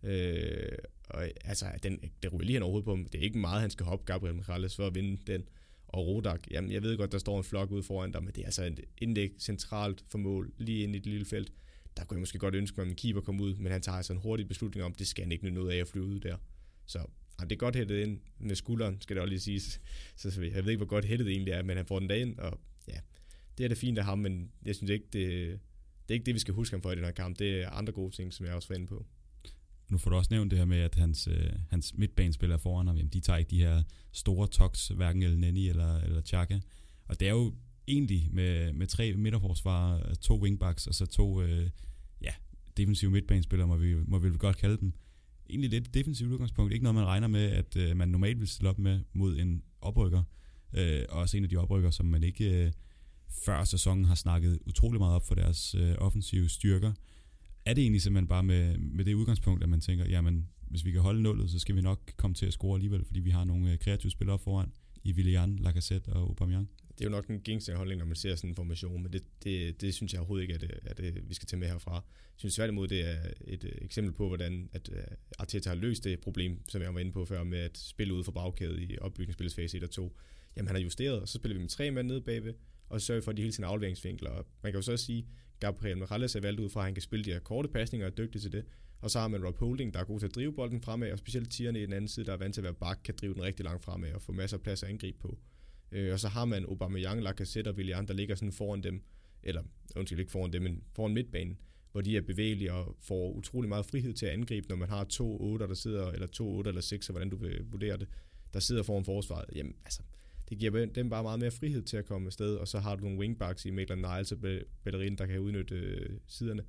Øh, og altså, den, det ryger lige han overhovedet på ham. Det er ikke meget, han skal hoppe Gabriel Morales for at vinde den. Og Rodak, jamen jeg ved godt, der står en flok ude foran dig, men det er altså et indlæg centralt for mål, lige ind i det lille felt. Der kunne jeg måske godt ønske mig, at min keeper kom ud, men han tager altså en hurtig beslutning om, det skal han ikke nyde noget af at flyve ud der. Så ja, det er godt hættet ind med skulderen, skal det også lige siges. Så jeg ved ikke, hvor godt hættet det egentlig er, men han får den ind, og ja, det er da fint af ham, men jeg synes ikke, det, det er ikke det, vi skal huske ham for i den her kamp. Det er andre gode ting, som jeg også var inde på. Nu får du også nævnt det her med, at hans, øh, hans midtbanespillere foran ham, jamen, de tager ikke de her store toks, hverken El Nenni eller, eller Chaka. Og det er jo egentlig med, med tre midterforsvarer, øh, to wingbacks og så to øh, defensive midtbanespillere, må vi, må vi godt kalde dem. Egentlig lidt defensivt udgangspunkt. Ikke noget, man regner med, at øh, man normalt vil stille op med mod en oprykker. Øh, også en af de oprykker, som man ikke øh, før sæsonen har snakket utrolig meget op for deres øh, offensive styrker. Er det egentlig simpelthen bare med, med det udgangspunkt, at man tænker, jamen hvis vi kan holde nullet, så skal vi nok komme til at score alligevel, fordi vi har nogle øh, kreative spillere foran i Willian, Lacazette og Aubameyang? Det er jo nok en gængse når man ser sådan en formation, men det, det, det synes jeg overhovedet ikke, at, det, at det, vi skal tage med herfra. Jeg synes tværtimod, det er et øh, eksempel på, hvordan at, at Arteta har løst det problem, som jeg var inde på før, med at spille ude for bagkædet i opbygningsspillets fase 1 og 2. Jamen han har justeret, og så spiller vi med tre mand nede bagved, og sørger for, at de hele tiden afleveringsvinkler. Og man kan jo så sige, Gabriel Morales er valgt ud fra, at han kan spille de her korte pasninger og er dygtig til det. Og så har man Rob Holding, der er god til at drive bolden fremad, og specielt tierne i den anden side, der er vant til at være bak, kan drive den rigtig langt fremad og få masser af plads at angribe på. Øh, og så har man Aubameyang, Lacazette og Willian, der ligger sådan foran dem, eller undskyld ikke foran dem, men foran midtbanen, hvor de er bevægelige og får utrolig meget frihed til at angribe, når man har to 8 der sidder, eller to 8 eller 6, hvordan du vil vurdere det, der sidder foran forsvaret. Jamen, altså, det giver dem bare meget mere frihed til at komme afsted, og så har du nogle wingbacks i Maitland Niles og batterien, der kan udnytte øh, siderne.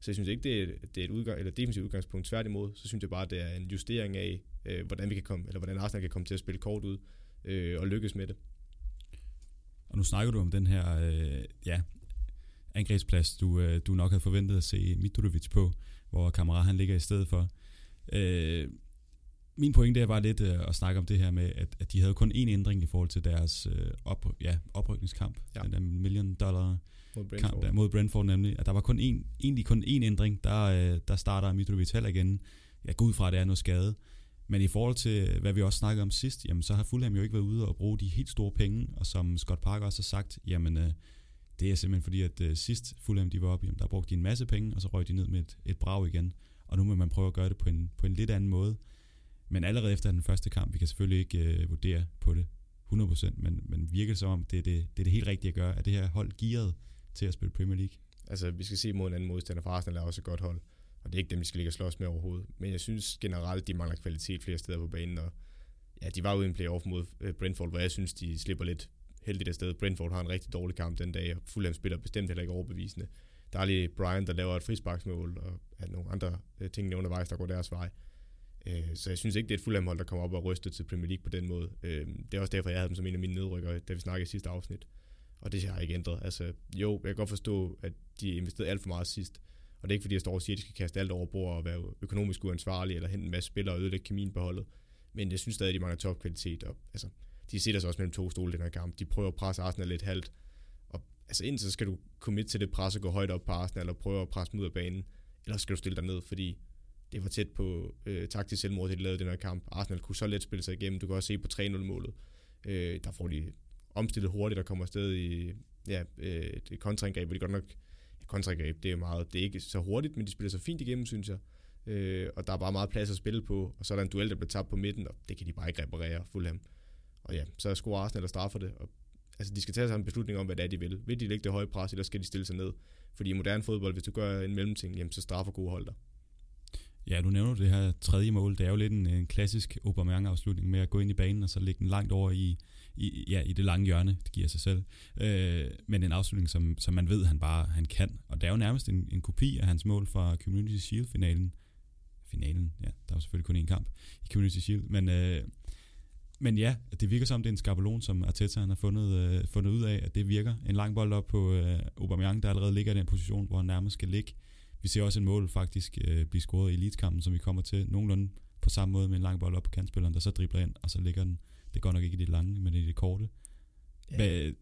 Så jeg synes ikke, det er, det er et udgang, eller defensivt udgangspunkt. Tværtimod, så synes jeg bare, det er en justering af, øh, hvordan vi kan komme, eller hvordan Arsenal kan komme til at spille kort ud øh, og lykkes med det. Og nu snakker du om den her øh, ja, angrebsplads, du, øh, du nok havde forventet at se Mitrovic på, hvor Kamara han ligger i stedet for. Øh, min pointe er bare lidt øh, at snakke om det her med, at, at de havde kun én ændring i forhold til deres øh, op, ja, oprykningskamp. Ja. Den der million dollar mod Brentford. kamp der, mod Brentford nemlig. At der var kun én, egentlig kun én ændring. Der, øh, der starter Mitrovic heller igen. Jeg går ud fra, at det er noget skade. Men i forhold til, hvad vi også snakkede om sidst, jamen, så har Fulham jo ikke været ude og bruge de helt store penge. Og som Scott Parker også har sagt, jamen, øh, det er simpelthen fordi, at øh, sidst Fulham de var oppe, jamen, der brugte de en masse penge, og så røg de ned med et, et brag igen. Og nu må man prøve at gøre det på en, på en lidt anden måde. Men allerede efter den første kamp, vi kan selvfølgelig ikke øh, vurdere på det 100%, men, men virker det som om, det er det, det er det helt rigtige at gøre. at det her hold gearet til at spille Premier League? Altså, vi skal se mod en anden modstander, for Arsenal er også et godt hold. Og det er ikke dem, de skal ligge og slås med overhovedet. Men jeg synes generelt, de mangler kvalitet flere steder på banen. Og ja, de var ude i en playoff mod øh, Brentford, hvor jeg synes, de slipper lidt heldigt afsted. Brentford har en rigtig dårlig kamp den dag, og Fulham spiller bestemt heller ikke overbevisende. Der er lige Brian, der laver et frisparksmål, og at nogle andre øh, ting undervejs, der går deres vej. Øh, så jeg synes ikke, det er et Fulham-hold, der kommer op og ryster til Premier League på den måde. Det er også derfor, jeg havde dem som en af mine nedrykkere, da vi snakkede i sidste afsnit. Og det har ikke ændret. Altså, jo, jeg kan godt forstå, at de investerede alt for meget sidst. Og det er ikke, fordi jeg står og siger, at de skal kaste alt over bord og være økonomisk uansvarlige, eller hente en masse spillere og ødelægge kemien på holdet. Men jeg synes stadig, at de mangler topkvalitet. Og, altså, de sætter sig også mellem to stole i den her kamp. De prøver at presse Arsenal lidt halvt. Og altså, indtil så skal du commit til det pres og gå højt op på Arsenal og prøve at presse dem ud af banen. Eller skal du stille dig ned, fordi det var tæt på øh, taktisk selvmord, det de lavede den her kamp. Arsenal kunne så let spille sig igennem. Du kan også se på 3-0-målet. Øh, der får de omstillet hurtigt og kommer afsted i ja, øh, et kontraangreb, hvor de godt nok kontragreb, det er meget, det er ikke så hurtigt, men de spiller så fint igennem, synes jeg. Øh, og der er bare meget plads at spille på, og så er der en duel, der bliver tabt på midten, og det kan de bare ikke reparere Fulham. Og ja, så er scorer Arsenal og straffer det, og altså de skal tage sig en beslutning om, hvad det er, de vil. Vil de lægge det høje pres, eller skal de stille sig ned? Fordi i moderne fodbold, hvis du gør en mellemting, jamen, så straffer gode hold dig. Ja, du nævner det her tredje mål. Det er jo lidt en, en klassisk Aubameyang-afslutning med at gå ind i banen og så lægge den langt over i, i, ja, i det lange hjørne. Det giver sig selv. Øh, men en afslutning, som, som man ved, han bare han kan. Og det er jo nærmest en, en kopi af hans mål fra Community Shield-finalen. Finalen, ja, der var selvfølgelig kun én kamp i Community Shield. Men, øh, men ja, det virker som, det er en skabelon, som Arteta han har fundet, øh, fundet ud af, at det virker. En lang bold op på øh, Aubameyang, der allerede ligger i den position, hvor han nærmest skal ligge. Vi ser også en mål faktisk øh, blive scoret i elitekampen, som vi kommer til nogenlunde på samme måde med en lang bold op på kantspilleren, der så dribler ind, og så ligger den. Det går nok ikke i det lange, men i det korte. Ja. Hvad,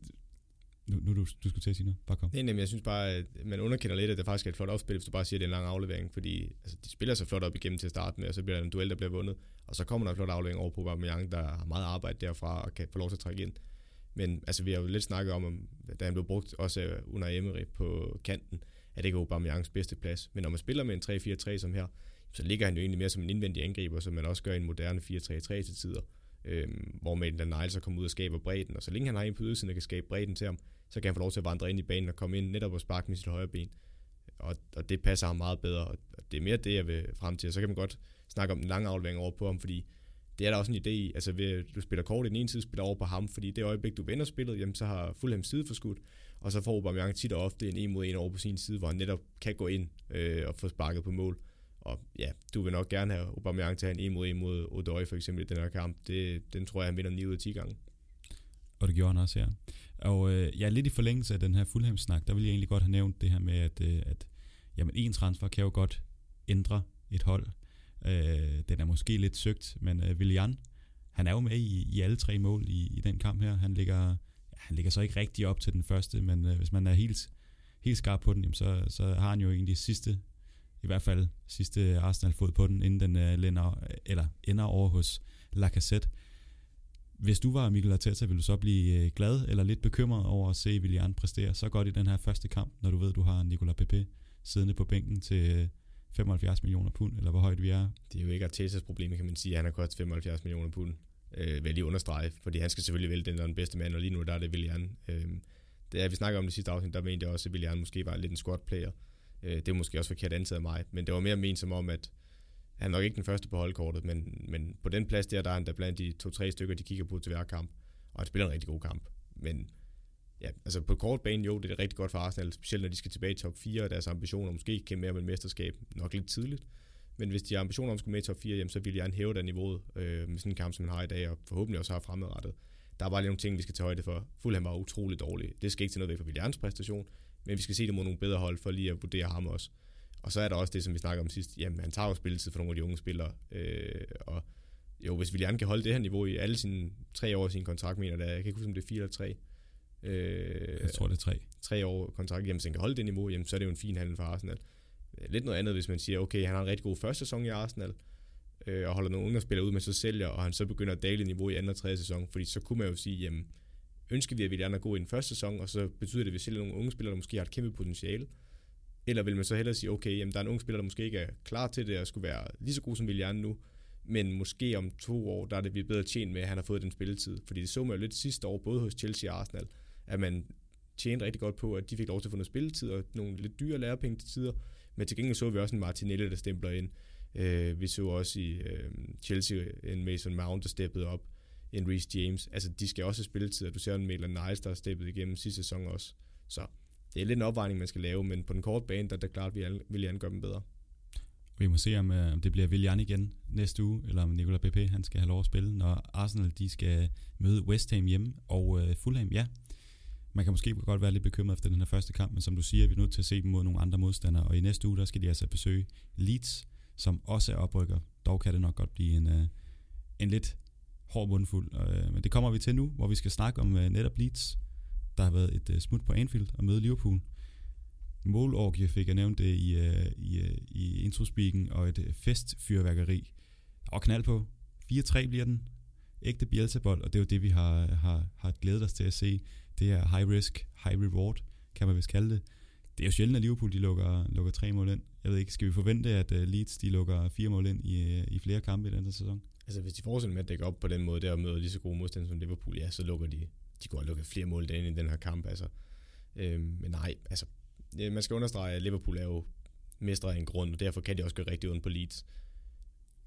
nu, nu du, du skulle til at sige noget. Bare kom. Nej, nej, jeg synes bare, at man underkender lidt, at det faktisk er et flot opspil, hvis du bare siger, at det er en lang aflevering, fordi altså, de spiller så flot op igennem til at starte med, og så bliver der en duel, der bliver vundet, og så kommer der en flot aflevering over på Aubameyang, der har meget arbejde derfra og kan få lov til at trække ind. Men altså, vi har jo lidt snakket om, da han blev brugt også under Emery på kanten, at det ikke er Aubameyangs bedste plads. Men når man spiller med en 3-4-3 som her, så ligger han jo egentlig mere som en indvendig angriber, som man også gør i en moderne 4-3-3 til tider. Øhm, hvor Maitland Niles så kommer ud og skaber bredden, og så længe han har en på ydersiden, der kan skabe bredden til ham, så kan han få lov til at vandre ind i banen og komme ind netop og sparke med sit højre ben. Og, og det passer ham meget bedre, og det er mere det, jeg vil frem til. Og så kan man godt snakke om den lange aflevering over på ham, fordi det er der også en idé i. Altså, ved, du spiller kort i den ene side, spiller over på ham, fordi det øjeblik, du vender spillet, jamen, så har Fulham side forskudt, og så får Aubameyang tit og ofte en en mod en over på sin side, hvor han netop kan gå ind øh, og få sparket på mål. Og ja, du vil nok gerne have Aubameyang til at have en 1 mod 1 mod Odoi for eksempel i den her kamp. Det, den tror jeg, han vinder 9 ud af 10 gange. Og det gjorde han også, ja. Og øh, ja, lidt i forlængelse af den her Fulham-snak, der vil jeg egentlig godt have nævnt det her med, at, øh, at jamen, en transfer kan jo godt ændre et hold. Øh, den er måske lidt søgt, men øh, Willian, han er jo med i, i alle tre mål i, i den kamp her. Han ligger, ja, han ligger så ikke rigtig op til den første, men øh, hvis man er helt, helt skarp på den, jamen, så, så har han jo egentlig sidste, i hvert fald sidste Arsenal-fod på den, inden den øh, lænder, eller ender over hos Lacazette. Hvis du var Mikkel Arteta, ville du så blive øh, glad eller lidt bekymret over at se Willian præstere så godt i den her første kamp, når du ved, du har Nicolas Pepe siddende på bænken til øh, 75 millioner pund, eller hvor højt vi er? Det er jo ikke Artetas problem, kan man sige. Han har kostet 75 millioner pund. Øh, vil lige understrege, fordi han skal selvfølgelig vælge den, der er den bedste mand, og lige nu der er det Willian. Øh, det er, vi snakker om det sidste afsnit, der mente jeg også, at Willian måske var lidt en squad player. Øh, det er måske også forkert antaget af mig, men det var mere ment som om, at han er nok ikke den første på holdkortet, men, men på den plads der, der er han der blandt de to-tre stykker, de kigger på til hver kamp, og han spiller en rigtig god kamp. Men ja, altså på kort bane, jo, det er rigtig godt for Arsenal, specielt når de skal tilbage i top 4, og deres ambitioner måske kæmpe mere med mesterskab, nok lidt tidligt. Men hvis de har ambitioner om at skulle med i top 4, jamen, så vil jeg gerne hæve det niveauet øh, med sådan en kamp, som man har i dag, og forhåbentlig også har fremadrettet. Der er bare lige nogle ting, vi skal tage højde for. Fulham var utrolig dårlig. Det skal ikke til noget væk for Williams præstation, men vi skal se det mod nogle bedre hold, for lige at vurdere ham også. Og så er der også det, som vi snakker om sidst. Jamen, han tager jo spilletid for nogle af de unge spillere. Øh, og jo, hvis William kan holde det her niveau i alle sine tre år i sin kontrakt, mener jeg, jeg kan ikke huske, om det er fire eller tre. Øh, jeg tror, det er tre. Tre år kontrakt. Jamen, hvis han kan holde det niveau, jamen, så er det jo en fin handel for Arsenal. Lidt noget andet, hvis man siger, okay, han har en rigtig god første sæson i Arsenal, øh, og holder nogle unge spillere ud, men så sælger, og han så begynder at dale niveau i anden og tredje sæson, fordi så kunne man jo sige, jamen, ønsker vi, at vi er gode i den første sæson, og så betyder det, at vi sælger nogle unge spillere, der måske har et kæmpe potentiale, eller vil man så hellere sige, okay, jamen, der er en ung spiller, der måske ikke er klar til det, og skulle være lige så god som Willian nu, men måske om to år, der er det vi er bedre tjent med, at han har fået den spilletid. Fordi det så man jo lidt sidste år, både hos Chelsea og Arsenal, at man tjente rigtig godt på, at de fik lov til at få noget spilletid, og nogle lidt dyre lærepenge til tider, men til gengæld så vi også en Martinelli, der stempler ind. Uh, vi så også i uh, Chelsea en Mason Mount, der steppede op, en Reece James. Altså, de skal også have spilletid, og du ser en Maitland Niles, der har steppet igennem sidste sæson også. Så det er lidt en opvejning, man skal lave, men på den korte bane, der er det klart, at vi vil gerne gøre dem bedre. Vi må se, om, øh, om det bliver Willian igen næste uge, eller om Nicolas Pepe han skal have lov at spille, når Arsenal de skal møde West Ham hjemme, og øh, Fulham, ja, man kan måske godt være lidt bekymret efter den her første kamp, men som du siger, vi er nødt til at se dem mod nogle andre modstandere, og i næste uge, der skal de altså besøge Leeds, som også er oprykker. Dog kan det nok godt blive en, øh, en lidt hård mundfuld, uh, men det kommer vi til nu, hvor vi skal snakke om øh, netop Leeds, der har været et øh, smut på Anfield og møde Liverpool. Målorgie fik jeg nævnt det i, øh, i, øh, i introspeaken, og et uh, festfyrværkeri. Og knald på. 4-3 bliver den. Ægte Bielsa-bold, og det er jo det, vi har, har, har glædet os til at se. Det er high risk, high reward, kan man vist kalde det. Det er jo sjældent, at Liverpool de lukker, lukker tre mål ind. Jeg ved ikke, skal vi forvente, at øh, Leeds de lukker fire mål ind i, i flere kampe i den her sæson? Altså hvis de fortsætter med at dække op på den måde, der og møder lige så gode modstand som Liverpool, ja, så lukker de, de går og lukker flere mål ind i den her kamp. Altså. Øh, men nej, altså man skal understrege, at Liverpool er jo mestre af en grund, og derfor kan de også gøre rigtig ondt på Leeds.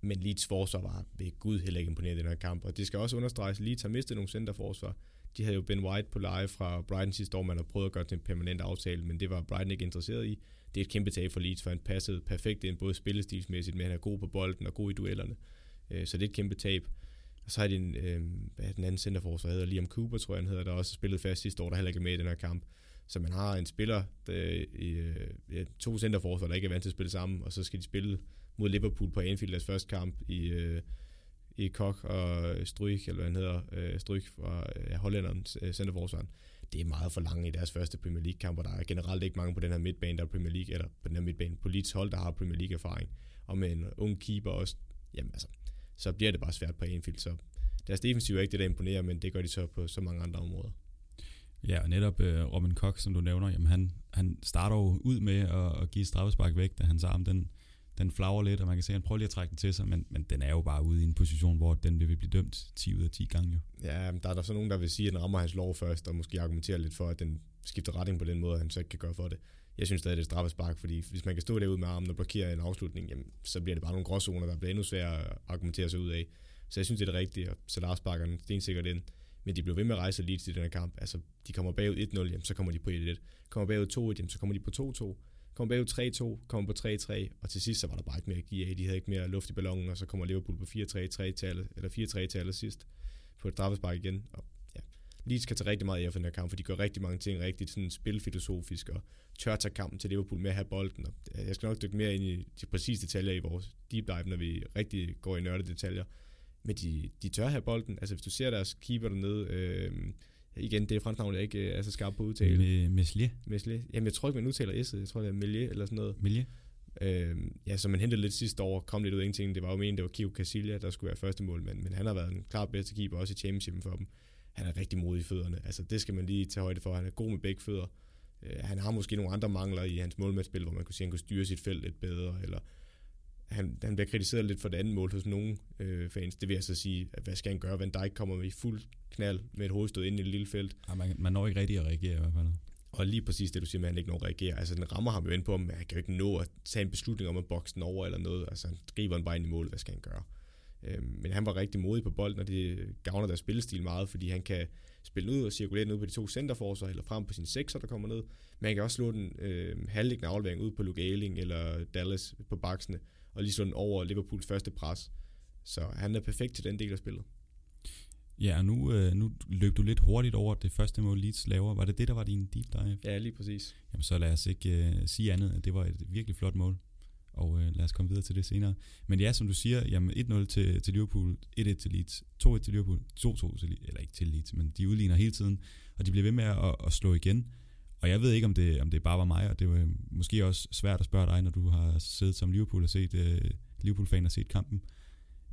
Men Leeds forsvar var ved Gud heller ikke imponeret i den her kamp, og det skal også understreges, at Leeds har mistet nogle centerforsvar. De havde jo Ben White på leje fra Brighton sidste år, man har prøvet at gøre til en permanent aftale, men det var Brighton ikke interesseret i. Det er et kæmpe tab for Leeds, for han passede perfekt ind, både spillestilsmæssigt, men han er god på bolden og god i duellerne. Øh, så det er et kæmpe tab. Og så har de en, øh, hvad den anden centerforsvar hedder, Liam Cooper, tror jeg han hedder, der også spillet fast sidste år, der heller ikke er med i den her kamp. Så man har en spiller, der, i, øh, ja, to centerforsvar, der ikke er vant til at spille sammen, og så skal de spille mod Liverpool på Anfield deres første kamp i, øh, i Kok og Stryk, eller hvad han hedder, øh, Stryk fra øh, Hollanderen, øh, centerforsvaren. Det er meget for langt i deres første Premier League-kamp, og der er generelt ikke mange på den her midtbane, der er Premier League, eller på den her midtbane, på Leeds hold, der har Premier League-erfaring. Og med en ung keeper også, jamen altså, så bliver det bare svært på Anfield. Så deres defensiv er ikke det, der imponerer, men det gør de så på så mange andre områder. Ja, og netop uh, Robin Koch, som du nævner, jamen han, han starter jo ud med at, at give straffespark væk, da hans arm den, den flager lidt, og man kan se, at han prøver lige at trække den til sig, men, men den er jo bare ude i en position, hvor den vil blive dømt 10 ud af 10 gange. Jo. Ja, der er der så nogen, der vil sige, at den rammer hans lov først, og måske argumentere lidt for, at den skifter retning på den måde, at han så ikke kan gøre for det. Jeg synes stadig, det er straffespark, fordi hvis man kan stå derude med armen og blokere en afslutning, jamen, så bliver det bare nogle gråzoner, der bliver endnu sværere at argumentere sig ud af. Så jeg synes, det er det rigtige, og så Lars sparker den stensikkert ind. Men de blev ved med at rejse lige til den her kamp. Altså, de kommer bagud 1-0, jamen, så kommer de på 1-1. Kommer bagud 2-1, jamen, så kommer de på 2-2. Kommer bagud 3-2, kommer på 3-3, og til sidst så var der bare ikke mere at give af. De havde ikke mere luft i ballonen, og så kommer Liverpool på 4-3 eller 4-3 til allersidst på et straffespark igen. Og Leeds kan tage rigtig meget af for den her kamp, for de gør rigtig mange ting rigtigt sådan spilfilosofisk, og tør tage kampen til Liverpool med at have bolden. Og jeg skal nok dykke mere ind i de præcise detaljer i vores deep dive, når vi rigtig går i nørde detaljer. Men de, de tør have bolden. Altså hvis du ser deres keeper dernede, øh, igen, det er fransk navn, jeg ikke er så skarp på udtale. Med Meslier. Meslier. Jamen jeg tror ikke, man udtaler S'et. Jeg tror, det er Melier eller sådan noget. Melier. Øh, ja, så man hentede lidt sidste år, kom lidt ud af ingenting. Det var jo meningen, det var Kio Casillas, der skulle være første mål, men, men han har været en klar bedste keeper, også i championshipen for dem. Han er rigtig modig i fødderne. Altså det skal man lige tage højde for. Han er god med begge fødder. Øh, han har måske nogle andre mangler i hans målmandsspil, hvor man kunne sige, at han kunne styre sit felt lidt bedre, eller han, han bliver kritiseret lidt for det andet mål hos nogle øh, fans. Det vil jeg så sige, at hvad skal han gøre? Van Dijk kommer med i fuld knald med et hovedstød ind i et lille felt. Ja, man, man når ikke rigtig at reagere i hvert fald. Og lige præcis det, du siger med, at han ikke når at reagere. Altså, den rammer ham jo ind på, at han kan jo ikke nå at tage en beslutning om at bokse den over eller noget. Altså, han griber den bare ind i mål. Hvad skal han gøre? Øhm, men han var rigtig modig på bolden, og det gavner deres spillestil meget, fordi han kan spille ud og cirkulere ud på de to centerforsvar, eller frem på sin sekser, der kommer ned. Men han kan også slå den øh, halvliggende aflevering ud på Luke Ayling eller Dallas på baksene, og lige slå den over Liverpools første pres. Så han er perfekt til den del af spillet. Ja, og nu, øh, nu løb du lidt hurtigt over det første mål, Leeds laver. Var det det, der var din deep dive? Ja, lige præcis. Jamen så lad os ikke øh, sige andet, at det var et virkelig flot mål. Og øh, lad os komme videre til det senere. Men ja, som du siger, jamen 1-0 til, til Liverpool, 1-1 til Leeds, 2-1 til Liverpool, 2-2 til Leeds, eller ikke til Leeds, men de udligner hele tiden, og de bliver ved med at, at slå igen. Og jeg ved ikke, om det, om det bare var mig, og det var måske også svært at spørge dig, når du har siddet som Liverpool og set øh, Liverpool-fan og set kampen.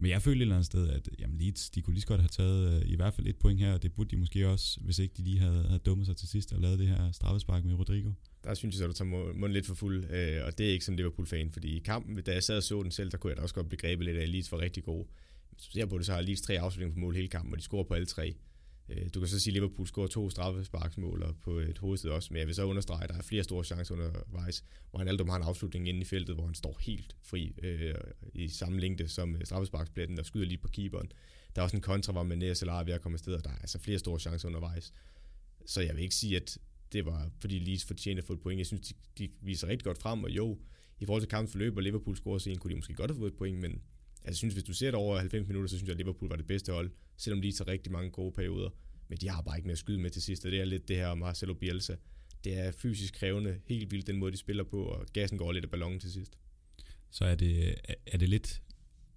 Men jeg følte et eller andet sted, at jamen Leeds, de kunne lige så godt have taget øh, i hvert fald et point her, og det burde de måske også, hvis ikke de lige havde, havde dummet sig til sidst og lavet det her straffespark med Rodrigo. Der synes jeg, at du tager munden lidt for fuld, øh, og det er ikke som Liverpool-fan, fordi i kampen, da jeg sad og så den selv, der kunne jeg da også godt blive lidt af, at Leeds var rigtig gode. Hvis du ser på det, så har Leeds tre afslutninger på mål hele kampen, og de scorer på alle tre. Øh, du kan så sige, at Liverpool scorer to straffesparksmål på et hovedsted også, men jeg vil så understrege, at der er flere store chancer undervejs, hvor han aldrig har en afslutning inde i feltet, hvor han står helt fri øh, i samme længde som øh, straffesparkspletten, og skyder lige på keeperen. Der er også en kontra, hvor Mané og Salah er ved at komme afsted, og der er altså flere store chancer undervejs. Så jeg vil ikke sige, at det var, fordi Leeds fortjente at få et point. Jeg synes, de, de viser rigtig godt frem, og jo, i forhold til kampens forløb, og Liverpool scorer sig en, kunne de måske godt have fået et point, men altså, jeg synes, hvis du ser det over 90 minutter, så synes jeg, at Liverpool var det bedste hold, selvom de tager rigtig mange gode perioder. Men de har bare ikke mere at skyde med til sidst, og det er lidt det her Marcelo Bielsa. Det er fysisk krævende, helt vildt den måde, de spiller på, og gassen går lidt af ballonen til sidst. Så er det, er det lidt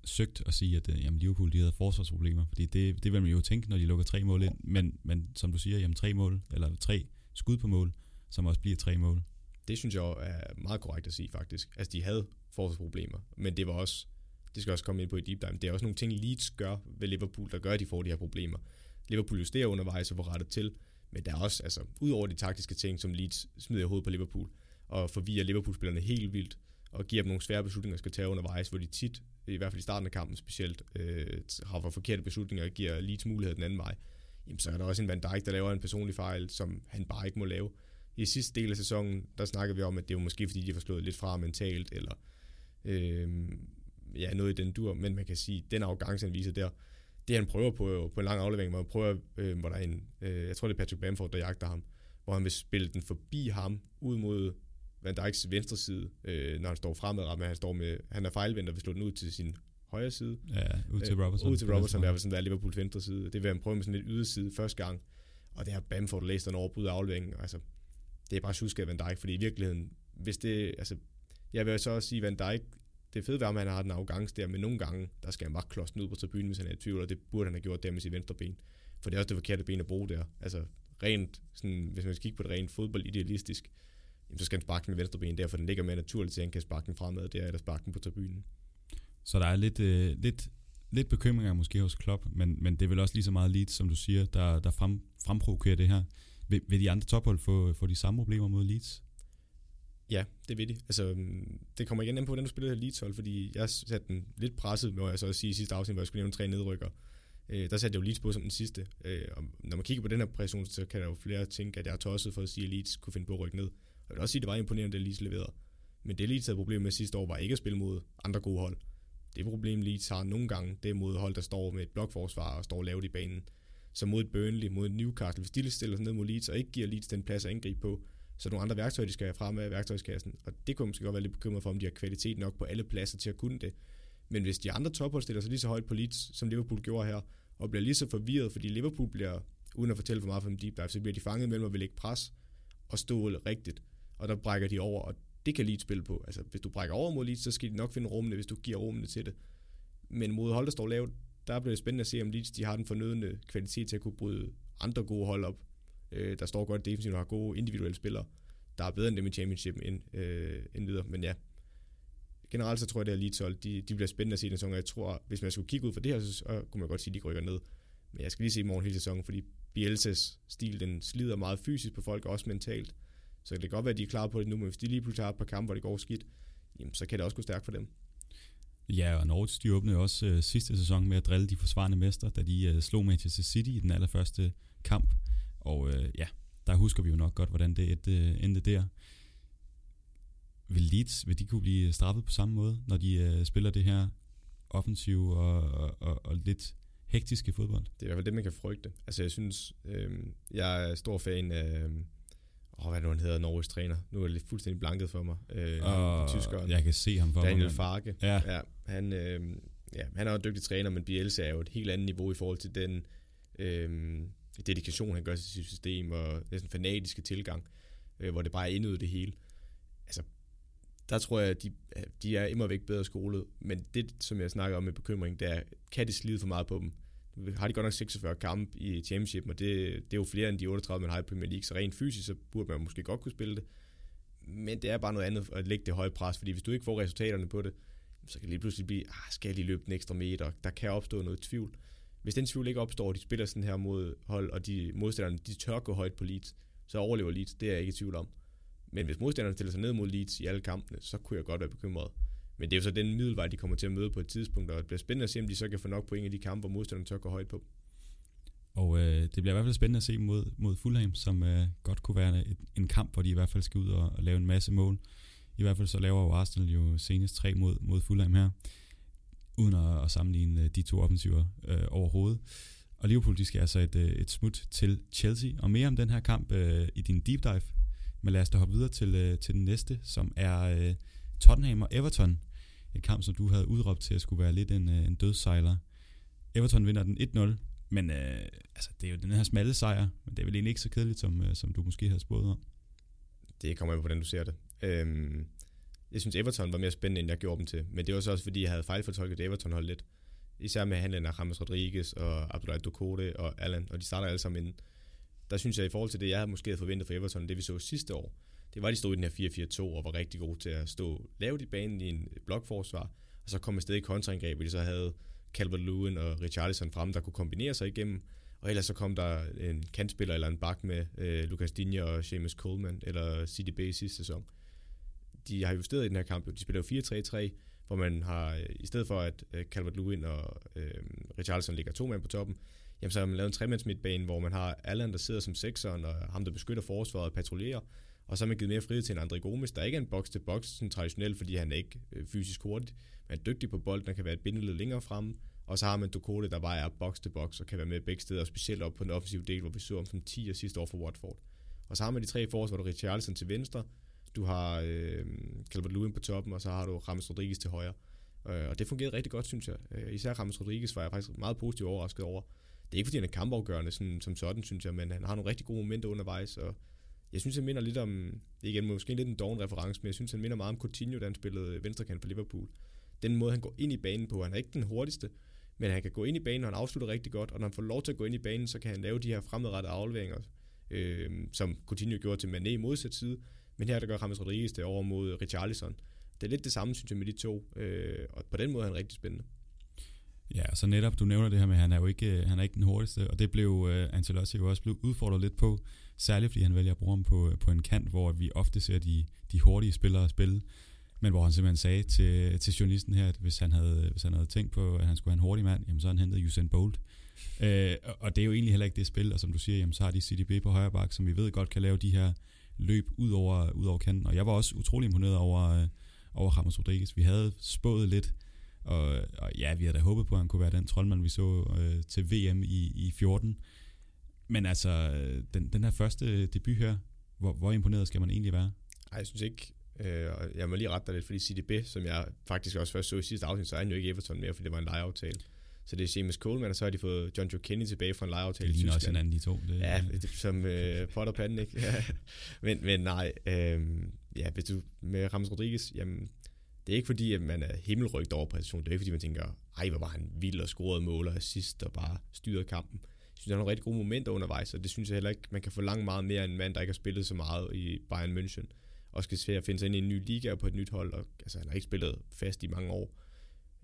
søgt at sige, at jamen, Liverpool de havde forsvarsproblemer, fordi det, det vil man jo tænke, når de lukker tre mål ind, men, men som du siger, jamen tre mål, eller tre skud på mål, som også bliver tre mål. Det synes jeg er meget korrekt at sige faktisk. Altså de havde forsvarsproblemer, men det var også, det skal også komme ind på i deep dive, det er også nogle ting Leeds gør ved Liverpool, der gør, at de får de her problemer. Liverpool justerer undervejs og får rettet til, men der er også, altså, ud over de taktiske ting, som Leeds smider i hovedet på Liverpool, og forvirrer Liverpool-spillerne helt vildt, og giver dem nogle svære beslutninger, skal tage undervejs, hvor de tit, i hvert fald i starten af kampen specielt, øh, har for forkerte beslutninger og giver Leeds mulighed den anden vej, jamen så er der også en Van Dijk, der laver en personlig fejl, som han bare ikke må lave. i sidste del af sæsonen, der snakkede vi om, at det var måske fordi, de var slået lidt fra mentalt, eller øh, ja, noget i den dur, men man kan sige, den arrogance, han viser der, det han prøver på, på en lang aflevering, hvor han prøver, øh, hvor der er en, øh, jeg tror det er Patrick Bamford, der jagter ham, hvor han vil spille den forbi ham, ud mod Van Dijks venstre side, øh, når han står fremad, men han, står med, han er fejlvendt og vil slå den ud til sin højre side. Ja, ud til Robertson. Øh, ud til Robertson, der sådan være Liverpools venstre side. Det vil han prøve med sådan lidt yderside første gang. Og det har Bamford læst den over af afleveringen. Altså, det er bare suske af Van Dijk, fordi i virkeligheden, hvis det, altså, jeg vil så også sige, Van Dijk, det fede ved ham, at han har den arrogance der, men nogle gange, der skal han bare klodse ud på tribunen, hvis han er i tvivl, og det burde han have gjort der med sit venstre ben. For det er også det forkerte ben at bruge der. Altså, rent, sådan, hvis man skal kigge på det rent fodboldidealistisk, jamen, så skal han sparke med venstre ben der, for den ligger mere naturligt til, at han kan sparke den fremad der, eller sparke den på tribunen. Så der er lidt, øh, lidt, lidt bekymringer måske hos Klopp, men, men det er vel også lige så meget Leeds, som du siger, der, der frem, fremprovokerer det her. Vil, vil de andre tophold få, få de samme problemer mod Leeds? Ja, det vil de. Altså, øhm, det kommer igen ind på, hvordan du spiller her Leeds hold, fordi jeg satte den lidt presset, må jeg så sige i sidste afsnit, hvor jeg skulle nævne tre nedrykker. Øh, der satte jeg jo Leeds på som den sidste. Øh, og når man kigger på den her præstation, så kan der jo flere tænke, at jeg er tosset for at sige, at Leeds kunne finde på at rykke ned. Jeg vil også sige, at det var imponerende, det Leeds leverede. Men det Leeds havde problem med sidste år, var ikke at spille mod andre gode hold. Det problem Leeds har nogle gange, det er mod hold, der står med et blokforsvar og står lavt i banen. Så mod et Burnley, mod et Newcastle, hvis de stiller sig ned mod Leeds og ikke giver Leeds den plads at angribe på, så nogle andre værktøjer, de skal have frem af værktøjskassen. Og det kunne man måske godt være lidt bekymret for, om de har kvalitet nok på alle pladser til at kunne det. Men hvis de andre tophold stiller sig lige så højt på Leeds, som Liverpool gjorde her, og bliver lige så forvirret, fordi Liverpool bliver, uden at fortælle for meget om en deep dive, så bliver de fanget mellem at vil lægge pres og stå rigtigt. Og der brækker de over, og det kan Leeds spille på. Altså, hvis du brækker over mod Leeds, så skal de nok finde rummene, hvis du giver rummene til det. Men mod hold, der står lavt, der bliver det spændende at se, om Leeds de har den fornødende kvalitet til at kunne bryde andre gode hold op, øh, der står godt defensivt og har gode individuelle spillere, der er bedre end dem i championship end, øh, end videre. Men ja, generelt så tror jeg, det er Leeds hold, de, de bliver spændende at se den sæson, og jeg tror, hvis man skulle kigge ud for det her, så kunne man godt sige, at de rykker ned. Men jeg skal lige se i morgen hele sæsonen, fordi Bielses stil, den slider meget fysisk på folk, og også mentalt. Så det kan godt være, at de er klar på det nu, men hvis de lige pludselig har et par kampe, hvor det går skidt, jamen, så kan det også gå stærkt for dem. Ja, og Norwich de åbnede også øh, sidste sæson med at drille de forsvarende mester, da de øh, slog Manchester City i den allerførste kamp. Og øh, ja, der husker vi jo nok godt, hvordan det endte, øh, endte der. Vil Leeds, vil de kunne blive straffet på samme måde, når de øh, spiller det her offensiv og, og, og, og lidt hektiske fodbold? Det er i hvert fald det, man kan frygte. Altså jeg synes, øh, jeg er stor fan af, øh, åh, hvad nu han hedder, Norges træner. Nu er det lidt fuldstændig blanket for mig. Øh, og tyskeren. Jeg kan se ham for Daniel mig. Farke. Ja. ja han, øh, ja, han er jo en dygtig træner, men Bielsa er jo et helt andet niveau i forhold til den øh, dedikation, han gør til sit system, og næsten fanatiske tilgang, øh, hvor det bare er indøvet det hele. Altså, der tror jeg, at de, de er immer væk bedre skolet, men det, som jeg snakker om med bekymring, det er, kan det slide for meget på dem? har de godt nok 46 kampe i championship, og det, det er jo flere end de 38, man har i Premier League, så rent fysisk, så burde man måske godt kunne spille det. Men det er bare noget andet at lægge det høje pres, fordi hvis du ikke får resultaterne på det, så kan det lige pludselig blive, ah, skal jeg lige løbe den ekstra meter? Der kan opstå noget tvivl. Hvis den tvivl ikke opstår, og de spiller sådan her mod hold, og de modstanderne, de tør gå højt på Leeds, så overlever Leeds, det er jeg ikke i tvivl om. Men hvis modstanderne stiller sig ned mod Leeds i alle kampene, så kunne jeg godt være bekymret. Men det er jo så den middelvej, de kommer til at møde på et tidspunkt, og det bliver spændende at se, om de så kan få nok point i de kampe, hvor modstanderne tør gå højt på. Og øh, det bliver i hvert fald spændende at se mod, mod Fulham, som øh, godt kunne være et, en kamp, hvor de i hvert fald skal ud og, og lave en masse mål. I hvert fald så laver jo Arsenal jo senest tre mod, mod Fulham her, uden at, at sammenligne øh, de to offensiver øh, overhovedet. Og Liverpool, de skal altså et, øh, et smut til Chelsea. Og mere om den her kamp øh, i din deep dive. Men lad os da hoppe videre til, øh, til den næste, som er øh, Tottenham og Everton. Et kamp, som du havde udråbt til at skulle være lidt en, øh, en dødsejler. Everton vinder den 1-0, men øh, altså, det er jo den her smalle sejr, men det er vel egentlig ikke så kedeligt, som, øh, som du måske havde spået om. Det kommer an på, hvordan du ser det. Øhm, jeg synes, Everton var mere spændende, end jeg gjorde dem til. Men det var så også fordi, jeg havde fejlfortolket Everton hold lidt. Især med handlen af James Rodriguez og Abdoulaye Ducote og Allan, og de starter alle sammen inden. Der synes jeg, i forhold til det, jeg havde måske forventet for Everton, det vi så sidste år, det var, at de stod i den her 4-4-2 og var rigtig gode til at stå lavt i banen i en blokforsvar, og så kom afsted i kontraangreb, hvor de så havde Calvert-Lewin og Richarlison frem, der kunne kombinere sig igennem, og ellers så kom der en kantspiller eller en bak med øh, Lucas Digne og Seamus Coleman, eller CDB i sidste sæson. De har justeret i den her kamp, de spiller jo 4-3-3, hvor man har, øh, i stedet for at øh, Calvert-Lewin og øh, Richarlison ligger to mand på toppen, jamen så har man lavet en tremandsmidtbane, hvor man har Allan, der sidder som sekseren, og ham, der beskytter forsvaret og patruljerer, og så har man givet mere frihed til en André Gomes, der ikke er en box-til-box sådan traditionelt, fordi han er ikke øh, fysisk hurtig, men er dygtig på bolden, der kan være et bindeled længere fremme, og så har man Ducote, der bare er box-til-box og kan være med begge steder, og specielt op på den offensive del, hvor vi så om som 10 og sidste år for Watford. Og så har man de tre forsvar, du Richarlison til venstre, du har øh, Calvert-Lewin på toppen, og så har du Ramos Rodriguez til højre. Øh, og det fungerede rigtig godt, synes jeg. Øh, især Ramos Rodriguez var jeg faktisk meget positivt overrasket over. Det er ikke fordi, han er kampafgørende sådan, som sådan, synes jeg, men han har nogle rigtig gode momenter undervejs, og jeg synes, han minder lidt om, igen måske lidt en doven reference, men jeg synes, han minder meget om Coutinho, da han spillede venstrekant for Liverpool. Den måde, han går ind i banen på, han er ikke den hurtigste, men han kan gå ind i banen, og han afslutter rigtig godt, og når han får lov til at gå ind i banen, så kan han lave de her fremadrettede afleveringer, øh, som Coutinho gjorde til Mané i modsat side, men her der gør James Rodriguez det over mod Richarlison. Det er lidt det samme, synes jeg, med de to, øh, og på den måde er han rigtig spændende. Ja, så netop, du nævner det her med, at han er jo ikke, øh, han er ikke den hurtigste, og det blev uh, Ancelotti jo også blevet udfordret lidt på, særligt fordi han vælger at bruge ham på, øh, på en kant, hvor vi ofte ser de, de hurtige spillere spille, men hvor han simpelthen sagde til, til journalisten her, at hvis han, havde, hvis han havde tænkt på, at han skulle have en hurtig mand, jamen så han hentet Usain Bolt. Uh, og det er jo egentlig heller ikke det spil, og som du siger, jamen så har de CDB på højre bak, som vi ved godt kan lave de her løb ud over, ud over kanten, og jeg var også utrolig imponeret over, øh, over Ramos Rodriguez. Vi havde spået lidt, og, og ja, vi havde da håbet på, at han kunne være den troldmand, vi så øh, til VM i, i 14. Men altså, den, den her første debut her, hvor, hvor imponeret skal man egentlig være? Ej, jeg synes ikke, øh, jeg må lige rette dig lidt, fordi CDB, som jeg faktisk også først så i sidste afsnit, så er han jo ikke Everton mere, fordi det var en lejeaftale. Så det er Seamus Coleman, og så har de fået John Joe Kenny tilbage fra en lejeaftale Det ligner også hinanden, de to. Det, ja, det, som øh, potter panden, ikke? men, men nej, øh, ja, hvis du med Ramos Rodriguez, jamen, det er ikke fordi, at man er himmelrygt over præcision. Det er ikke fordi, man tænker, ej, hvor var han vild og scorede mål og assist og bare styrede kampen. Jeg synes, der er nogle rigtig gode momenter undervejs, og det synes jeg heller ikke, man kan få langt meget mere end en mand, der ikke har spillet så meget i Bayern München, og skal finde sig ind i en ny liga og på et nyt hold, og altså, han har ikke spillet fast i mange år.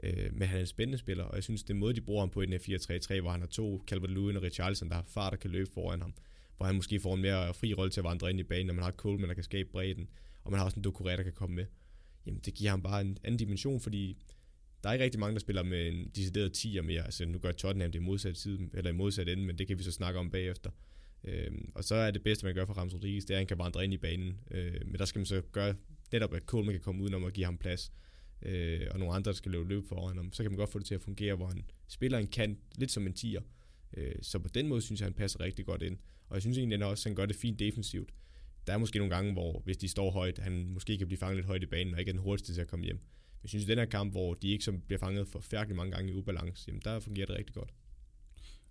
Øh, men han er en spændende spiller, og jeg synes, det måde, de bruger ham på i den 4-3-3, hvor han har to, Calvert-Lewin og Richarlison, der har fart, der kan løbe foran ham, hvor han måske får en mere fri rolle til at vandre ind i banen, når man har Coleman, der kan skabe bredden, og man har også en Dokore, der kan komme med jamen det giver ham bare en anden dimension, fordi der er ikke rigtig mange, der spiller med en decideret 10'er mere. Altså nu gør Tottenham det i modsat, side, eller i modsat ende, men det kan vi så snakke om bagefter. Øhm, og så er det bedste, man gør for Rams Rodriguez, det er, at han kan vandre ind i banen. Øh, men der skal man så gøre netop, at Coleman kan komme udenom og give ham plads. Øh, og nogle andre, der skal løbe løb foran ham. Så kan man godt få det til at fungere, hvor han spiller en kant, lidt som en 10'er. Øh, så på den måde synes jeg, han passer rigtig godt ind. Og jeg synes egentlig også, at han gør det fint defensivt der er måske nogle gange, hvor hvis de står højt, han måske kan blive fanget lidt højt i banen, og ikke er den hurtigste til at komme hjem. Men jeg synes, at den her kamp, hvor de ikke som bliver fanget forfærdeligt mange gange i ubalance, jamen der fungerer det rigtig godt.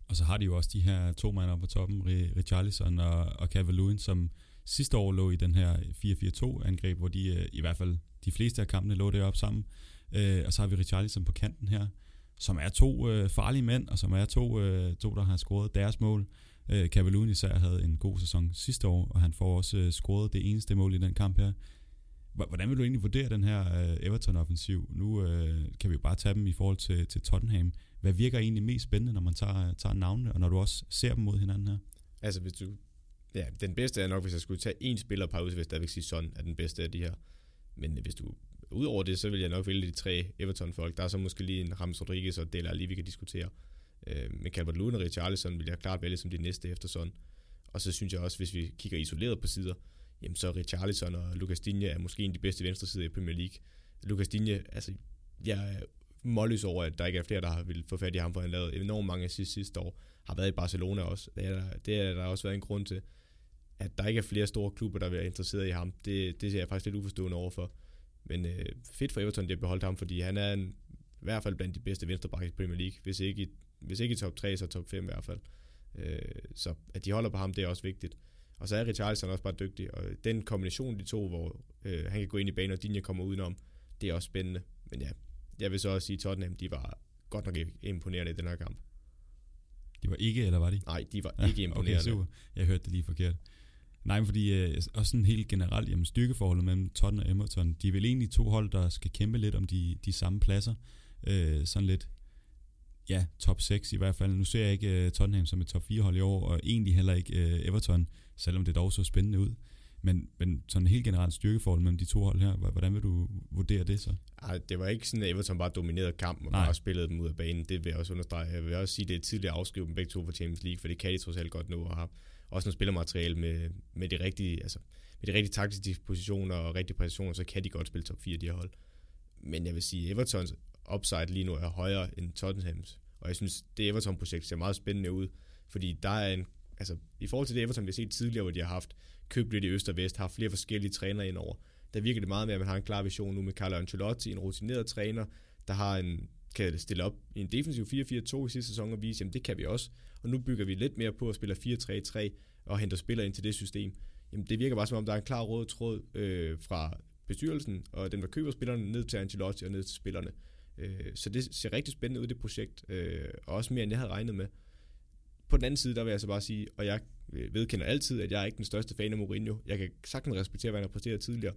Og så har de jo også de her to mand på toppen, Richarlison og, og Calvert-Lewin, som sidste år lå i den her 4-4-2-angreb, hvor de øh, i hvert fald de fleste af kampene lå deroppe sammen. Øh, og så har vi Richarlison på kanten her, som er to øh, farlige mænd, og som er to, øh, to der har scoret deres mål. Øh, Cavalluni især havde en god sæson sidste år, og han får også øh, scoret det eneste mål i den kamp her. Hvordan vil du egentlig vurdere den her øh, Everton-offensiv? Nu øh, kan vi jo bare tage dem i forhold til, til Tottenham. Hvad virker egentlig mest spændende, når man tager, tager navnene, og når du også ser dem mod hinanden her? Altså, hvis du... Ja, den bedste er nok, hvis jeg skulle tage en spiller på ud, hvis jeg vil sige, sådan er den bedste af de her. Men hvis du Udover det, så vil jeg nok vælge de tre Everton-folk. Der er så måske lige en Rams Rodriguez og Dela lige vi kan diskutere. Øh, men Calvert Lewin og Richarlison vil jeg klart vælge som de næste efter sådan. Og så synes jeg også, hvis vi kigger isoleret på sider, jamen så Richarlison og Lucas Digne er måske en af de bedste venstre sider i Premier League. Lucas Digne, altså jeg er målløs over, at der ikke er flere, der har vil få fat i ham, for han lavede enormt mange sidste, sidste år. Har været i Barcelona også. Det er, det er der også været en grund til, at der ikke er flere store klubber, der vil være interesseret i ham. Det, det er jeg faktisk lidt uforstående overfor. Men øh, fedt for Everton, de har beholdt ham, fordi han er en, i hvert fald blandt de bedste venstrebakker i Premier League, hvis ikke i hvis ikke i top 3, så top 5 i hvert fald. Øh, så at de holder på ham, det er også vigtigt. Og så er Richarlison også bare dygtig, og den kombination de to, hvor øh, han kan gå ind i banen, og Dinje kommer udenom, det er også spændende. Men ja, jeg vil så også sige, at Tottenham, de var godt nok imponerende i den her kamp. De var ikke, eller var de? Nej, de var ja, ikke imponerende. Okay, super. Jeg hørte det lige forkert. Nej, fordi øh, også sådan helt generelt, jamen styrkeforholdet mellem Tottenham og Everton, de er vel egentlig to hold, der skal kæmpe lidt om de, de samme pladser. Øh, sådan lidt ja, top 6 i hvert fald. Nu ser jeg ikke uh, Tottenham som et top 4 hold i år, og egentlig heller ikke uh, Everton, selvom det dog så spændende ud. Men, men sådan helt generelt styrkeforhold mellem de to hold her, hvordan vil du vurdere det så? Ej, det var ikke sådan, at Everton bare dominerede kampen og Nej. bare spillede dem ud af banen. Det vil jeg også understrege. Jeg vil også sige, at det er tidligt at afskrive dem begge to for Champions League, for det kan de trods alt godt nå at have også noget spillermateriale med, med de rigtige, altså, med de rigtige taktiske dispositioner og rigtige præcisioner, så kan de godt spille top 4, de her hold. Men jeg vil sige, Evertons upside lige nu er højere end Tottenhams. Og jeg synes, det Everton-projekt ser meget spændende ud, fordi der er en, altså i forhold til det Everton, vi har set tidligere, hvor de har haft købt lidt i øst og vest, har flere forskellige trænere indover, der virker det meget mere, at man har en klar vision nu med Carlo Ancelotti, en rutineret træner, der har en, kan stille op i en defensiv 4-4-2 i sidste sæson og vise, jamen det kan vi også. Og nu bygger vi lidt mere på at spille 4-3-3 og henter spillere ind til det system. Jamen det virker bare som om, der er en klar rød tråd øh, fra bestyrelsen og dem, der køber spillerne, ned til Ancelotti og ned til spillerne. Øh, så det ser rigtig spændende ud, det projekt, øh, og også mere, end jeg havde regnet med. På den anden side, der vil jeg så bare sige, og jeg øh, vedkender altid, at jeg er ikke den største fan af Mourinho. Jeg kan sagtens respektere, hvad han har præsteret tidligere,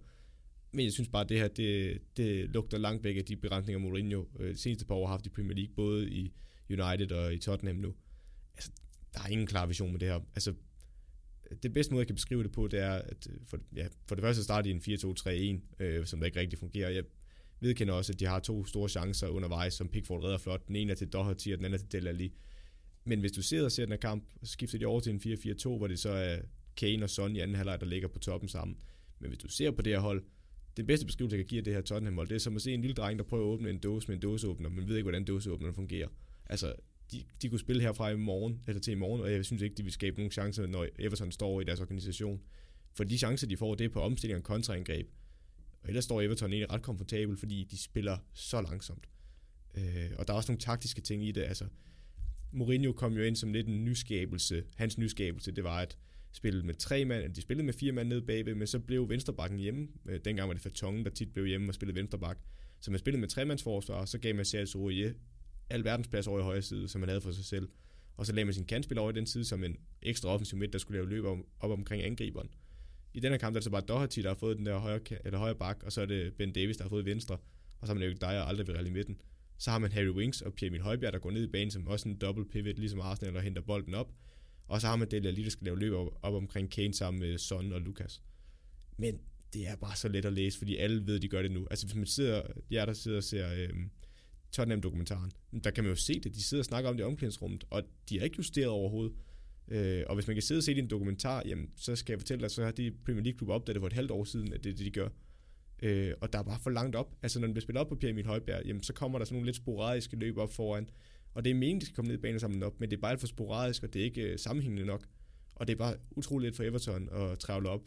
men jeg synes bare, at det her, det, det lugter langt væk af de beregninger, Mourinho øh, de seneste par år har haft i Premier League, både i United og i Tottenham nu. Altså, der er ingen klar vision med det her. Altså, det bedste måde, jeg kan beskrive det på, det er, at øh, for, ja, for det første starter de en 4-2-3-1, øh, som der ikke rigtig fungerer. Jeg vedkender også, at de har to store chancer undervejs, som Pickford redder flot. Den ene er til Doherty, og den anden er til Dele Alli. Men hvis du sidder og ser den her kamp, så skifter de over til en 4-4-2, hvor det så er Kane og Son i anden halvleg, der ligger på toppen sammen. Men hvis du ser på det her hold, den bedste beskrivelse, jeg kan give af det her Tottenham-hold, det er som at se en lille dreng, der prøver at åbne en dåse med en dåseåbner, men ved ikke, hvordan dåseåbneren fungerer. Altså, de, de kunne spille herfra i morgen, eller til i morgen, og jeg synes ikke, de vil skabe nogen chancer, når Everton står i deres organisation. For de chancer, de får, det er på omstilling og kontraangreb. Og ellers står Everton egentlig ret komfortabel, fordi de spiller så langsomt. Øh, og der er også nogle taktiske ting i det. Altså, Mourinho kom jo ind som lidt en nyskabelse. Hans nyskabelse, det var at spillede med tre mand, de spillede med fire mand nede bagved, men så blev venstrebakken hjemme. Øh, dengang var det Fatongen, der tit blev hjemme og spillede venstrebak. Så man spillede med tremandsforsvar, og så gav man Sergio Aurier al verdensplads over i højre side, som man havde for sig selv. Og så lagde man sin kantspil over i den side som en ekstra offensiv midt, der skulle lave løb op omkring angriberen. I den her kamp der er det så bare Doherty, der har fået den der højre, eller højre bak, og så er det Ben Davis, der har fået venstre, og så har man jo dig og aldrig ved i midten. Så har man Harry Winks og Pierre Højbjerg, der går ned i banen som også en double pivot, ligesom Arsenal, og henter bolden op. Og så har man Dele Alli, der skal lave løb op, op omkring Kane sammen med Son og Lucas. Men det er bare så let at læse, fordi alle ved, at de gør det nu. Altså hvis man sidder, jer der sidder og ser øh, Tottenham-dokumentaren, der kan man jo se det. De sidder og snakker om det i omklædningsrummet, og de er ikke justeret overhovedet. Øh, og hvis man kan sidde og se det i en dokumentar, jamen, så skal jeg fortælle dig, så har de Premier League-klub opdaget for et halvt år siden, at det er det, de gør. Øh, og der er bare for langt op. Altså når den bliver spillet op på Pierre Emil Højbjerg, jamen, så kommer der sådan nogle lidt sporadiske løb op foran. Og det er meningen, de skal komme ned i banen sammen op, men det er bare alt for sporadisk, og det er ikke øh, sammenhængende nok. Og det er bare utroligt lidt for Everton at travle op.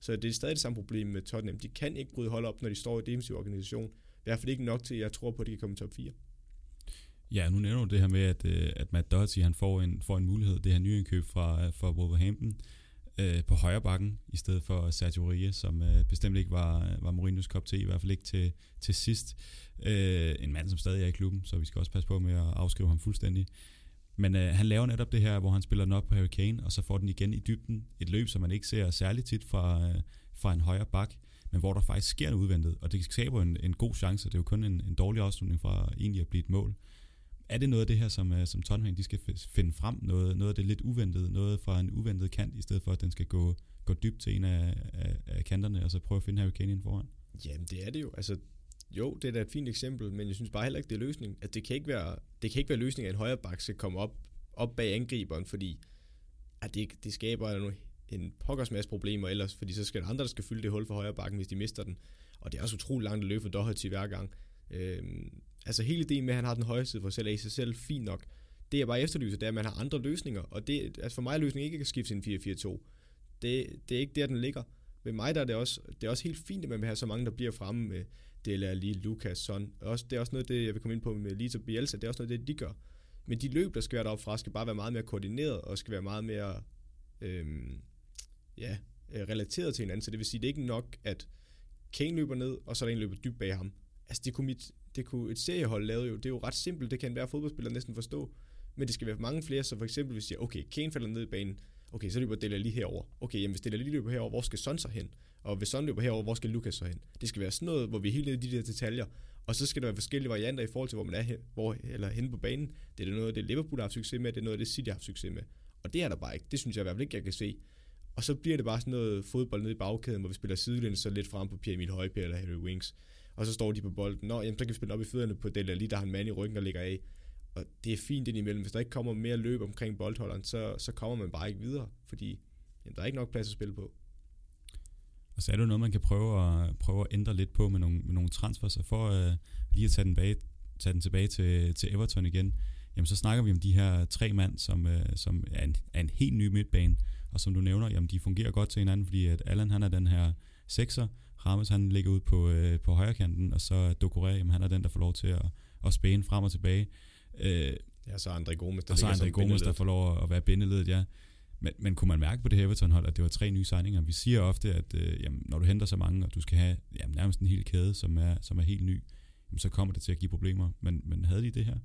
Så det er stadig det samme problem med Tottenham. De kan ikke bryde hold op, når de står i defensiv organisation. Det er i hvert fald ikke nok til, at jeg tror på, at de kan komme i top 4. Ja, nu nævner du det her med, at, øh, at Matt Doherty han får en, får en mulighed, det her nye indkøb fra, øh, fra Wolverhampton øh, på højre bakken, i stedet for Sergio Rie, som øh, bestemt ikke var, var Mourinho's kop til, i hvert fald ikke til, til sidst. Øh, en mand, som stadig er i klubben, så vi skal også passe på med at afskrive ham fuldstændig. Men øh, han laver netop det her, hvor han spiller den op på Harry Kane, og så får den igen i dybden. Et løb, som man ikke ser særligt tit fra, øh, fra en højre bak, men hvor der faktisk sker noget udventet, og det skaber en, en god chance. Det er jo kun en, en dårlig afslutning fra egentlig at blive et mål er det noget af det her, som, øh, som Tottenham de skal finde frem? Noget, noget af det lidt uventede, noget fra en uventet kant, i stedet for at den skal gå, gå dybt til en af, af, af kanterne, og så prøve at finde Harry Kane foran? Jamen, det er det jo. Altså, jo, det er da et fint eksempel, men jeg synes bare heller ikke, det er løsning. At altså, det kan ikke være, det kan ikke være løsning, at en højre bak skal komme op, op bag angriberen, fordi at det, det skaber nogle, en pokkers masse problemer ellers, fordi så skal der andre, der skal fylde det hul for højre bakken, hvis de mister den. Og det er også utroligt langt at løbe for Doherty hver gang. Øh, altså hele ideen med, at han har den højeste for selv, er i sig selv fint nok. Det jeg bare efterlyser, det er, at man har andre løsninger, og det, altså for mig er løsningen ikke at skifte sin en 4-4-2. Det, det er ikke der, den ligger. Ved mig der er det også, det er også helt fint, at man vil have så mange, der bliver fremme med Dele Alli, Lukas, Son. Også, det er også noget det, jeg vil komme ind på med Lita Bielsa, det er også noget det, de gør. Men de løb, der skal være deroppe fra, skal bare være meget mere koordineret, og skal være meget mere øhm, ja, øh, relateret til hinanden. Så det vil sige, det er ikke nok, at Kane løber ned, og så er der en løber dybt bag ham. Altså det kunne mit, det kunne et seriehold lave jo, det er jo ret simpelt, det kan enhver fodboldspiller næsten forstå, men det skal være mange flere, så for eksempel hvis jeg, okay, Kane falder ned i banen, okay, så løber Dele lige herover. Okay, jamen hvis Dele lige løber herover, hvor skal Son så hen? Og hvis Son løber herover, hvor skal Lukas så hen? Det skal være sådan noget, hvor vi er helt nede i de der detaljer, og så skal der være forskellige varianter i forhold til, hvor man er hen, hvor, eller henne på banen. Det er noget, det Liverpool har haft succes med, det er noget, det City har haft succes med. Og det er der bare ikke. Det synes jeg i hvert fald ikke, jeg kan se. Og så bliver det bare sådan noget fodbold nede i bagkæden, hvor vi spiller sidelinjen så lidt frem på Pierre Emil Højbjerg eller Harry Winks. Og så står de på bolden. Nå, jamen, så kan vi spille op i fødderne på Dele lige der har en mand i ryggen, der ligger af. Og det er fint indimellem. Hvis der ikke kommer mere løb omkring boldholderen, så, så kommer man bare ikke videre, fordi jamen, der er ikke nok plads at spille på. Og så er det noget, man kan prøve at, prøve at ændre lidt på med nogle, med nogle transfers, og for uh, lige at tage den, bag, tage den tilbage til, til Everton igen, jamen så snakker vi om de her tre mand, som, uh, som er, en, er en helt ny midtbane, og som du nævner, jamen de fungerer godt til hinanden, fordi at Allan han er den her sekser, Rames han ligger ud på, uh, på højre kanten, og så Dokore, jamen han er den, der får lov til at, at spæne frem og tilbage. Uh, ja, så André Gomes, der og så André Gomes, der får lov at være bindeledet, ja. Men, men kunne man mærke på det her Everton-hold, at det var tre nye signinger? Vi siger ofte, at øh, jamen, når du henter så mange, og du skal have jamen, nærmest en hel kæde, som er, som er helt ny, jamen, så kommer det til at give problemer. Men, men havde de det her?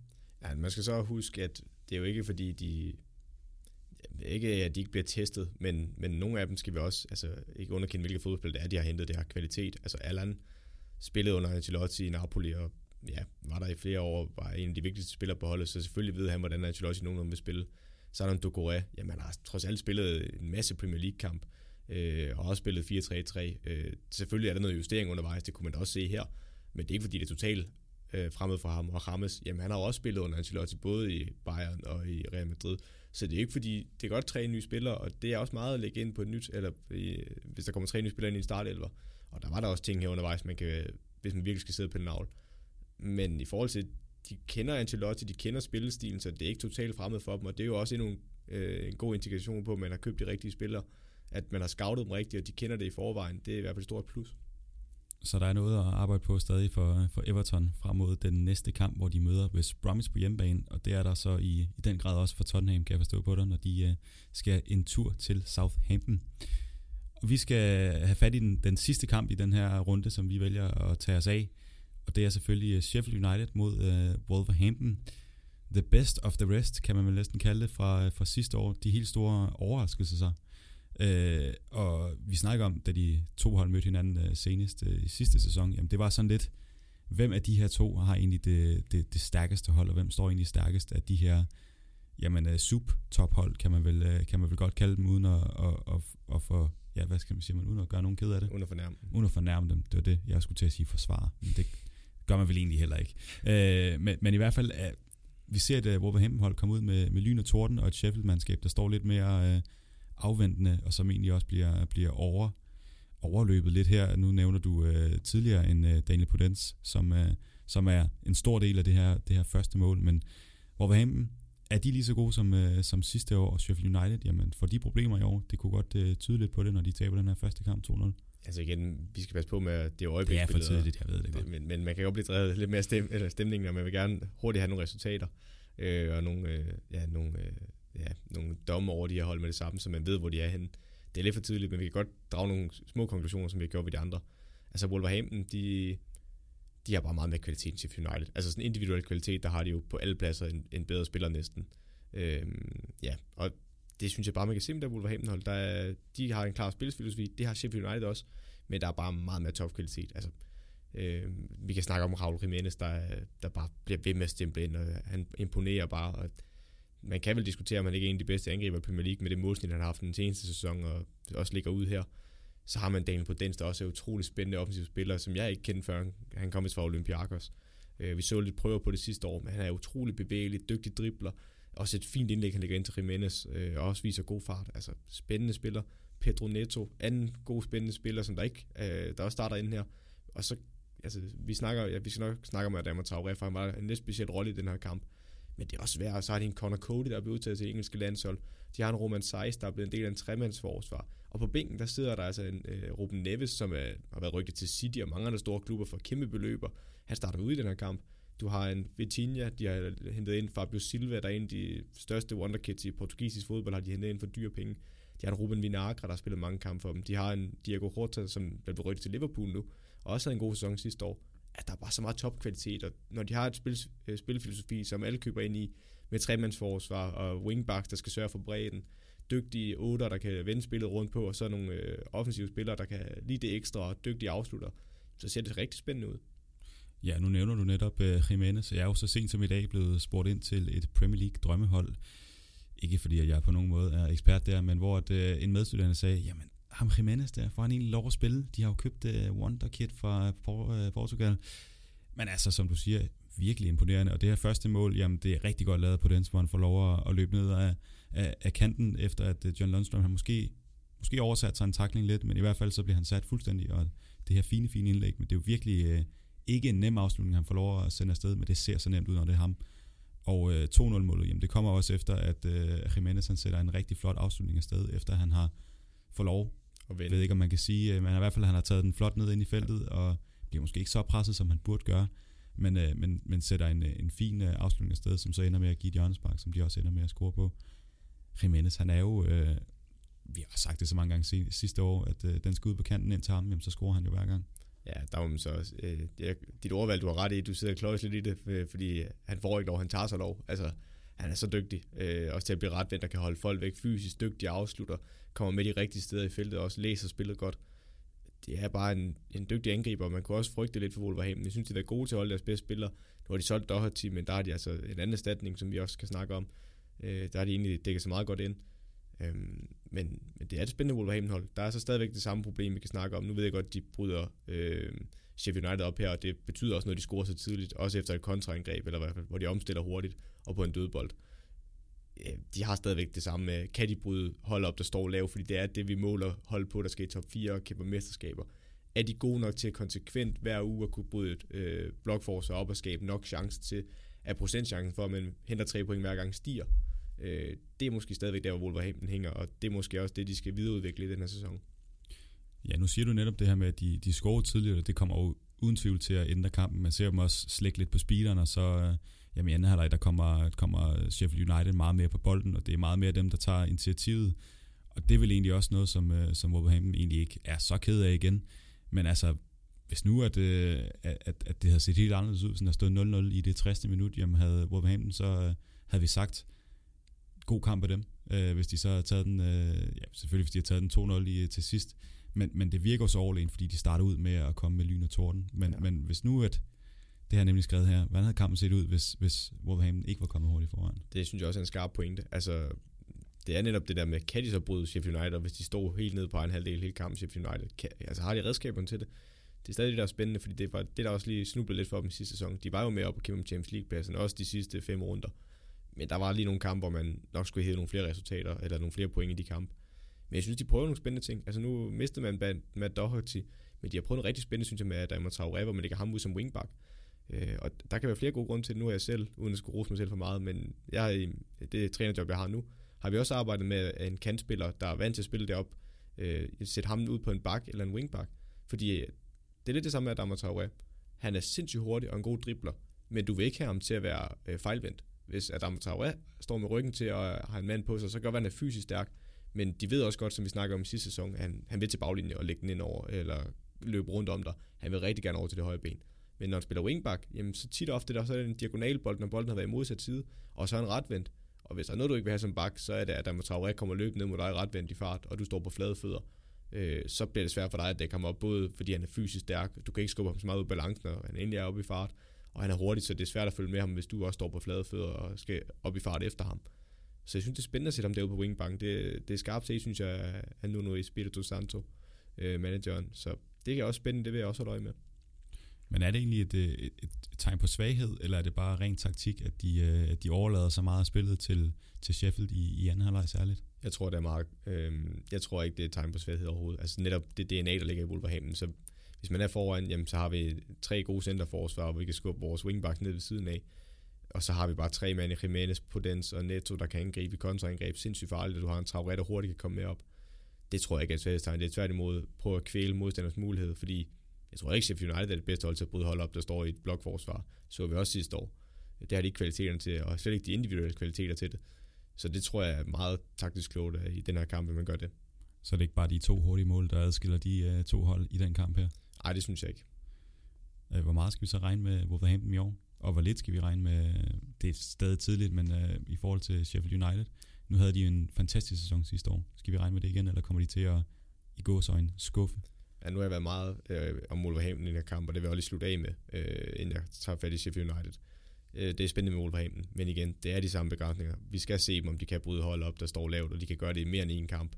Ja, man skal så huske, at det er jo ikke fordi, de ikke at de ikke bliver testet, men, men nogle af dem skal vi også altså, ikke underkende, hvilke fodboldspil det er, de har hentet, det har kvalitet. Altså Allan spillede under Ancelotti i Napoli, og ja, var der i flere år, var en af de vigtigste spillere på holdet, så selvfølgelig ved han, hvordan Ancelotti nogenlunde vil spille. Så er der en jamen han har trods alt spillet en masse Premier League-kamp, øh, og også spillet 4-3-3. Øh, selvfølgelig er der noget justering undervejs, det kunne man da også se her, men det er ikke fordi, det er totalt øh, fremmed for ham. Og Rames, jamen han har også spillet under Ancelotti, både i Bayern og i Real Madrid. Så det er ikke fordi, det er godt tre nye spillere, og det er også meget at lægge ind på et nyt, eller i, hvis der kommer tre nye spillere ind i en startelver. Og der var der også ting her undervejs, man kan, hvis man virkelig skal sidde på en navl. Men i forhold til de kender Ancelotti, de kender spillestilen, så det er ikke totalt fremmed for dem, og det er jo også endnu øh, en god indikation på, at man har købt de rigtige spillere, at man har scoutet dem rigtigt, og de kender det i forvejen. Det er i hvert fald et stort plus. Så der er noget at arbejde på stadig for, for Everton frem mod den næste kamp, hvor de møder West Bromwich på hjemmebane, og det er der så i, i den grad også for Tottenham, kan jeg forstå på dig, når de øh, skal en tur til Southampton. Og vi skal have fat i den, den sidste kamp i den her runde, som vi vælger at tage os af, og det er selvfølgelig øh, Sheffield United mod øh, Wolverhampton. The best of the rest, kan man vel næsten kalde det, fra, øh, fra sidste år. De helt store overraskelser så. Uh, og vi snakker om, da de to hold mødte hinanden uh, senest uh, i sidste sæson, jamen det var sådan lidt, hvem af de her to har egentlig det, det, det stærkeste hold, og hvem står egentlig stærkest af de her jamen, uh, sub-top hold, kan man, vel, uh, kan man vel godt kalde dem, uden at, at, at, at få, ja, hvad skal man sige, uden at gøre nogen ked af det. Uden at fornærme dem. Uden at fornærme dem, det var det, jeg skulle til at sige forsvar. Men det, gør man vel egentlig heller ikke. Øh, men, men i hvert fald, uh, vi ser et uh, Wolverhampton-hold komme ud med, med lyn og torden, og et Sheffield-mandskab, der står lidt mere uh, afventende, og som egentlig også bliver, bliver over, overløbet lidt her. Nu nævner du uh, tidligere en uh, Daniel Podence, som, uh, som er en stor del af det her, det her første mål, men Wolverhampton, er de lige så gode som, uh, som sidste år, og Sheffield United, jamen får de problemer i år? Det kunne godt uh, tyde lidt på det, når de taber den her første kamp 2-0 altså igen, vi skal passe på med det øjeblik. Det er for tidligt, jeg ved det godt. Men, men man kan jo blive drevet lidt mere stem, eller stemningen, og man vil gerne hurtigt have nogle resultater, øh, og nogle, øh, ja, nogle, øh, ja, nogle domme over de her hold med det samme, så man ved, hvor de er henne. Det er lidt for tidligt, men vi kan godt drage nogle små konklusioner, som vi har gjort ved de andre. Altså Wolverhampton, de, de har bare meget mere kvalitet end Sheffield United. Altså sådan individuel kvalitet, der har de jo på alle pladser en, en bedre spiller næsten. Øhm, ja, og det synes jeg bare, man kan se med der Wolverhampton hold. Der er, de har en klar spilsfilosofi, det har Sheffield United også, men der er bare meget mere topkvalitet. Altså, øh, vi kan snakke om Raul Jimenez, der, der bare bliver ved med at stemple ind, og han imponerer bare. Og man kan vel diskutere, om han ikke er en af de bedste angriber i Premier League med det modsnit, han har haft den seneste sæson, og også ligger ud her. Så har man Daniel Podence, der også er utrolig spændende offensiv spiller, som jeg ikke kendte før han kom fra Olympiakos. Øh, vi så lidt prøver på det sidste år, men han er utrolig bevægelig, dygtig dribler, også et fint indlæg, han lægger ind til Jimenez, øh, og også viser god fart. Altså, spændende spiller. Pedro Neto, anden god spændende spiller, som der ikke, øh, der også starter ind her. Og så, altså, vi snakker, ja, vi skal nok snakke om Adama Traoré, for han var en lidt speciel rolle i den her kamp. Men det er også svært, så har de en Connor Cody, der er blevet udtaget til engelske landshold. De har en Roman Seis, der er blevet en del af en tremandsforsvar. Og på bænken, der sidder der altså en øh, Ruben Neves, som er, har været rykket til City og mange andre store klubber for kæmpe beløber. Han starter ud i den her kamp. Du har en Vitinha, de har hentet ind Fabio Silva, der er en af de største wonderkids i portugisisk fodbold, har de hentet ind for dyre penge. De har en Ruben Vinagre, der har spillet mange kampe for dem. De har en Diego Horta, som er blevet rykket til Liverpool nu, og også havde en god sæson sidste år. At der er bare så meget topkvalitet, og når de har et spil, øh, spilfilosofi, som alle køber ind i, med tremandsforsvar og wingbacks, der skal sørge for bredden, dygtige otter, der kan vende spillet rundt på, og så nogle øh, offensive spillere, der kan lige det ekstra, og dygtige afslutter, så ser det rigtig spændende ud. Ja, nu nævner du netop øh, uh, Jimenez. Jeg er jo så sent som i dag blevet spurgt ind til et Premier League drømmehold. ikke fordi at jeg på nogen måde er ekspert der, men hvor at, øh, en medstuderende sagde, jamen ham Jimenez der, får han egentlig lov at spille? De har jo købt uh, Wonderkid fra uh, Portugal. Men altså, som du siger, virkelig imponerende. Og det her første mål, jamen det er rigtig godt lavet på den, hvor han får lov at, at løbe ned af, af, af kanten, efter at John Lundstrøm har måske, måske oversat sig en takling lidt, men i hvert fald så bliver han sat fuldstændig, og det her fine, fine indlæg, men det er jo virkelig øh, ikke en nem afslutning, han får lov at sende afsted, men det ser så nemt ud, når det er ham. Og øh, 2-0-målet, jamen det kommer også efter, at øh, Jimenez han sætter en rigtig flot afslutning afsted, efter han har fået lov. Og jeg ved ikke, om man kan sige, øh, men i hvert fald han har taget den flot ned ind i feltet, og bliver måske ikke så presset, som han burde gøre men, øh, men, men sætter en, øh, en fin øh, afslutning afsted, som så ender med at give et hjørnespark, som de også ender med at score på. Jimenez, han er jo, øh, vi har sagt det så mange gange sidste år, at øh, den skal ud på kanten ind til ham, jamen, så scorer han jo hver gang. Ja, der var man så også, øh, dit ordvalg, du har ret i, du sidder kløjs lidt i det, øh, fordi han får ikke lov, han tager sig lov. Altså, han er så dygtig, øh, også til at blive retvendt, der kan holde folk væk fysisk, dygtig afslutter, kommer med de rigtige steder i feltet, og også læser spillet godt det er bare en, en dygtig angriber, man kunne også frygte lidt for Wolverhampton. Jeg synes, de er gode til at holde deres bedste spillere. Nu har de solgt Doherty, men der er de altså en anden erstatning, som vi også kan snakke om. Øh, der er de egentlig dækket så meget godt ind. Øhm, men, men det er et spændende Wolverhampton-hold. Der er så stadigvæk det samme problem, vi kan snakke om. Nu ved jeg godt, de bryder øh, Sheffield United op her, og det betyder også, når de scorer så tidligt, også efter et kontraangreb, eller i hvert fald, hvor de omstiller hurtigt og på en dødbold. De har stadigvæk det samme med, kan de bryde hold op, der står lavt, fordi det er det, vi måler hold på, der skal i top 4 og kæmpe mesterskaber. Er de gode nok til at konsekvent hver uge at kunne bryde et øh, blokforsvar op og skabe nok chance til, at procentchancen for, at man henter tre point hver gang stiger? Øh, det er måske stadigvæk der, hvor Wolverhampton hænger, og det er måske også det, de skal videreudvikle i den her sæson. Ja, nu siger du netop det her med, at de, de scorer tidligere, og det kommer jo uden tvivl til at ændre kampen. Man ser dem også slække lidt på speederen, og så, øh, jamen i anden halvleg, der kommer, kommer Sheffield United meget mere på bolden, og det er meget mere dem, der tager initiativet. Og det er vel egentlig også noget, som, øh, som Wolverhampton egentlig ikke er så ked af igen. Men altså, hvis nu at, øh, at, at det havde set helt anderledes ud, sådan der stod 0-0 i det 60. minut, jamen havde Wolverhampton, så øh, havde vi sagt, god kamp af dem, øh, hvis de så havde taget den, øh, ja, selvfølgelig hvis de havde taget den 2-0 i, til sidst, men, men det virker så overlegen, fordi de starter ud med at komme med lyn og torden. Men, ja. men hvis nu, at det har jeg nemlig skrevet her, hvordan havde kampen set ud, hvis, hvis Wolverhampton ikke var kommet hurtigt foran? Det synes jeg også er en skarp pointe. Altså, det er netop det der med, kan de så bryde Sheffield United, hvis de står helt nede på en halvdel hele kampen Sheffield United? Kan, altså har de redskaberne til det? Det er stadig det, der er spændende, fordi det var det, der også lige snublede lidt for dem i sidste sæson. De var jo med op og kæmpe om Champions League-pladsen, også de sidste fem runder. Men der var lige nogle kampe, hvor man nok skulle hæve nogle flere resultater, eller nogle flere point i de kampe. Men jeg synes, de prøver nogle spændende ting. Altså nu mistede man Matt Doherty, men de har prøvet noget rigtig spændende, synes jeg, med Diamond Traoré, hvor man lægger ham ud som wingback. Øh, og der kan være flere gode grunde til det. Nu er jeg selv, uden at skulle rose mig selv for meget, men jeg har i det trænerjob, jeg har nu, har vi også arbejdet med en kantspiller, der er vant til at spille derop, øh, sætte ham ud på en bak eller en wingback. Fordi øh, det er lidt det samme med Adam Traoré. Han er sindssygt hurtig og en god dribler, men du vil ikke have ham til at være øh, fejlvendt. Hvis Adam Traoré står med ryggen til at have en mand på sig, så gør han er fysisk stærk, men de ved også godt, som vi snakker om i sidste sæson, at han, han vil til baglinjen og lægge den ind over, eller løbe rundt om dig. Han vil rigtig gerne over til det højre ben. Men når han spiller wingback, jamen så tit og ofte der så er det en diagonalbold, når bolden har været i modsat side, og så er han retvendt. Og hvis der er noget, du ikke vil have som bak, så er det, at der må Traoré kommer løbende ned mod dig retvendt i fart, og du står på flade fødder. Øh, så bliver det svært for dig at dække ham op, både fordi han er fysisk stærk, du kan ikke skubbe ham så meget ud af balancen, når han endelig er oppe i fart, og han er hurtig, så det er svært at følge med ham, hvis du også står på flade fødder og skal op i fart efter ham. Så jeg synes, det er spændende at sætte ham derude på wingbank. Det, det er skarpt set, synes jeg, han nu i Spirito Santo, øh, manageren. Så det er også spændende, det vil jeg også holde øje med. Men er det egentlig et, øh, et, et tegn på svaghed, eller er det bare ren taktik, at de, øh, at de overlader så meget af spillet til, til Sheffield i, i anden halvleg særligt? Jeg tror, det er meget, øh, jeg tror ikke, det er et tegn på svaghed overhovedet. Altså netop det DNA, der ligger i Wolverhampton, så hvis man er foran, jamen, så har vi tre gode centerforsvar, hvor vi kan skubbe vores wingback ned ved siden af. Og så har vi bare tre mand i Jimenez, Podens og Neto, der kan angribe i kontraangreb. Sindssygt farligt, at du har en Traoré, der hurtigt kan komme med op. Det tror jeg ikke er et svaghedstegn. Det er tværtimod prøve at kvæle modstanders mulighed, fordi jeg tror ikke, Sheffield United er det bedste hold til at bryde hold op, der står i et blokforsvar. Så vi også sidste år. Det har de ikke kvaliteterne til, og slet ikke de individuelle kvaliteter til det. Så det tror jeg er meget taktisk klogt i den her kamp, at man gør det. Så det er ikke bare de to hurtige mål, der adskiller de uh, to hold i den kamp her? Nej, det synes jeg ikke. Uh, hvor meget skal vi så regne med Wolverhampton i år? Og hvor lidt skal vi regne med, det er stadig tidligt, men uh, i forhold til Sheffield United. Nu havde de en fantastisk sæson sidste år. Skal vi regne med det igen, eller kommer de til at i gåsøjne skuffe? Ja, nu har jeg været meget øh, om Wolverhampton i den her kamp, og det vil jeg også lige slutte af med, øh, inden jeg tager fat i Sheffield United. Øh, det er spændende med Wolverhampton, men igen, det er de samme begrænsninger. Vi skal se dem, om de kan bryde hold op, der står lavt, og de kan gøre det i mere end en kamp.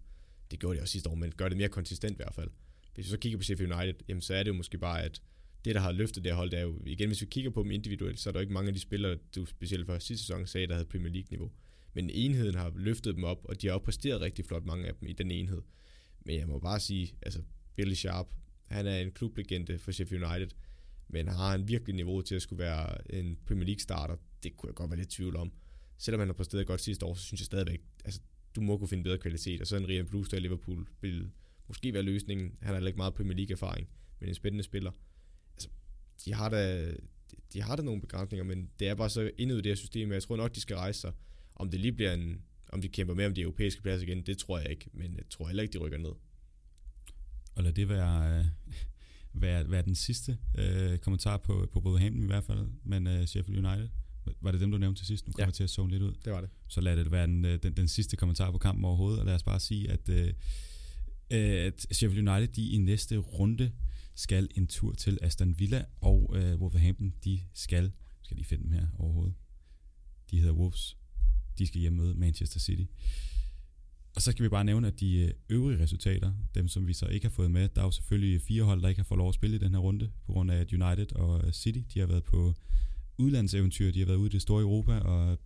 Det gjorde de også sidste år, men gør det mere konsistent i hvert fald. Hvis vi så kigger på Sheffield United, jamen så er det jo måske bare, at det, der har løftet det her hold, det er jo, igen, hvis vi kigger på dem individuelt, så er der jo ikke mange af de spillere, du specielt for sidste sæson sagde, der havde Premier League-niveau. Men enheden har løftet dem op, og de har også præsteret rigtig flot, mange af dem, i den enhed. Men jeg må bare sige, altså Billy Sharp, han er en klublegende for Sheffield United, men har han virkelig niveau til at skulle være en Premier League starter? Det kunne jeg godt være lidt tvivl om. Selvom han har præsteret godt sidste år, så synes jeg stadigvæk, altså du må kunne finde bedre kvalitet, og så en Rian Blues der i Liverpool vil måske være løsningen. Han har ikke meget Premier League erfaring, men en spændende spiller. Altså, de har da, de har da nogle begrænsninger, men det er bare så indet i det her system, jeg tror nok, de skal rejse sig. Om det lige bliver en, om de kæmper med om de europæiske pladser igen, det tror jeg ikke, men jeg tror heller ikke, de rykker ned. Og lad det være, øh, være, være den sidste øh, kommentar på, på Wolverhampton i hvert fald, men øh, Sheffield United, var det dem, du nævnte til sidst? Nu kommer ja. til at zone lidt ud. Det var det. Så lad det være den, øh, den, den sidste kommentar på kampen overhovedet, og lad os bare sige, at, øh, øh at Sheffield United, de i næste runde skal en tur til Aston Villa, og øh, Wolverhampton, de skal, skal de finde dem her overhovedet? De hedder Wolves. De skal hjem møde Manchester City. Og så skal vi bare nævne, at de øh, øvrige resultater, dem som vi så ikke har fået med, der er jo selvfølgelig fire hold, der ikke har fået lov at spille i den her runde, på grund af at United og øh, City, de har været på udlandseventyr, de har været ude i det store Europa og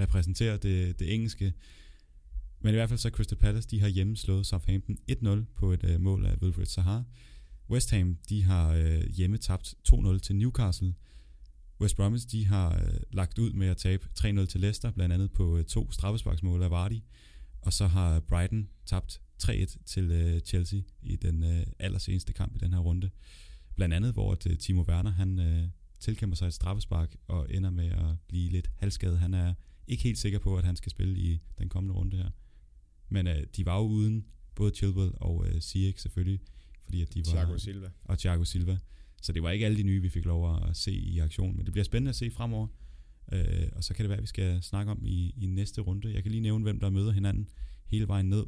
repræsenterer det, det engelske. Men i hvert fald så Crystal Palace, de har hjemme slået Southampton 1-0 på et øh, mål af Wilfred Sahar. West Ham, de har øh, hjemme tabt 2-0 til Newcastle. West Bromwich, de har øh, lagt ud med at tabe 3-0 til Leicester, blandt andet på øh, to straffesparksmål af Vardy. Og så har Brighton tabt 3-1 til uh, Chelsea i den uh, allerseneste kamp i den her runde. Blandt andet, hvor at, uh, Timo Werner, han uh, tilkæmper sig et straffespark og ender med at blive lidt halvskadet. Han er ikke helt sikker på, at han skal spille i den kommende runde her. Men uh, de var jo uden både Chilwell og uh, Ziyech selvfølgelig, fordi at de var... Thiago Silva. Og Thiago Silva. Så det var ikke alle de nye, vi fik lov at se i aktion, men det bliver spændende at se fremover. Øh, og så kan det være, at vi skal snakke om i, i næste runde. Jeg kan lige nævne, hvem der møder hinanden hele vejen ned.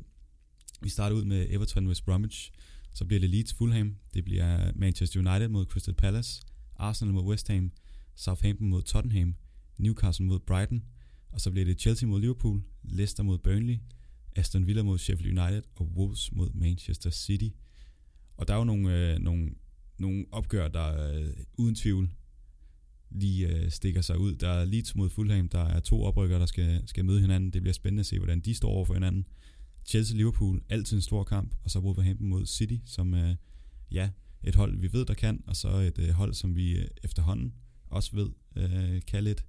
Vi starter ud med Everton West Bromwich, så bliver det Leeds Fulham, det bliver Manchester United mod Crystal Palace, Arsenal mod West Ham, Southampton mod Tottenham, Newcastle mod Brighton, og så bliver det Chelsea mod Liverpool, Leicester mod Burnley, Aston Villa mod Sheffield United og Wolves mod Manchester City. Og der er jo nogle, øh, nogle, nogle opgør, der øh, uden tvivl lige øh, stikker sig ud. Der er Leeds mod Fulham, der er to oprykker, der skal, skal møde hinanden. Det bliver spændende at se, hvordan de står over for hinanden. Chelsea-Liverpool, altid en stor kamp, og så Wolverhampton mod City, som øh, ja, et hold, vi ved, der kan, og så et øh, hold, som vi øh, efterhånden også ved øh, kan lidt.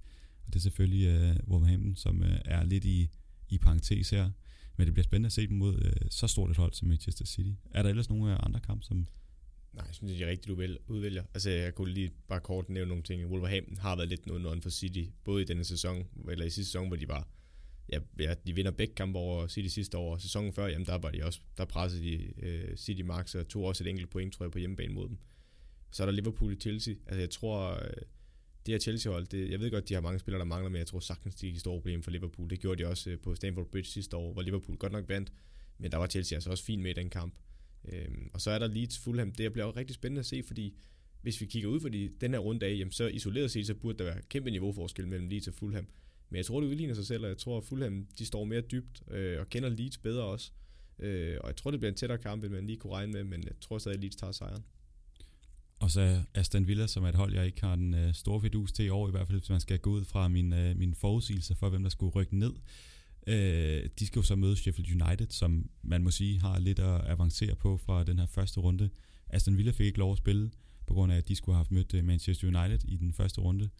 Og det er selvfølgelig øh, Wolverhampton, som øh, er lidt i, i parentes her. Men det bliver spændende at se dem mod øh, så stort et hold som Manchester City. Er der ellers nogle øh, andre kampe, som... Nej, jeg synes, det er rigtigt, du udvælger. Altså, jeg kunne lige bare kort nævne nogle ting. Wolverhampton har været lidt noget for City, både i denne sæson, eller i sidste sæson, hvor de var ja, ja, de vinder begge kampe over City sidste år, og sæsonen før, jamen der var de også, der pressede de uh, City Max og tog også et enkelt point, tror jeg, på hjemmebane mod dem. Så er der Liverpool i Chelsea. Altså jeg tror, uh, det her Chelsea-hold, det, jeg ved godt, de har mange spillere, der mangler, men jeg tror sagtens, de er et stort problem for Liverpool. Det gjorde de også uh, på Stamford Bridge sidste år, hvor Liverpool godt nok vandt, men der var Chelsea altså også fint med i den kamp. Øhm, og så er der Leeds Fulham. Det bliver jo rigtig spændende at se, fordi hvis vi kigger ud for de, den her runde af, jamen så isoleret set, så burde der være kæmpe niveauforskel mellem Leeds og Fulham. Men jeg tror, det udligner sig selv, og jeg tror, at Fulham de står mere dybt øh, og kender Leeds bedre også. Øh, og jeg tror, det bliver en tættere kamp, end man lige kunne regne med, men jeg tror stadig, at Leeds tager sejren. Og så Aston Villa, som er et hold, jeg ikke har den øh, store fedus til i år, i hvert fald hvis man skal gå ud fra min, øh, min forudsigelse for, hvem der skulle rykke ned. Øh, de skal jo så møde Sheffield United, som man må sige har lidt at avancere på fra den her første runde. Aston Villa fik ikke lov at spille, på grund af, at de skulle have haft mødt øh, Manchester United i den første runde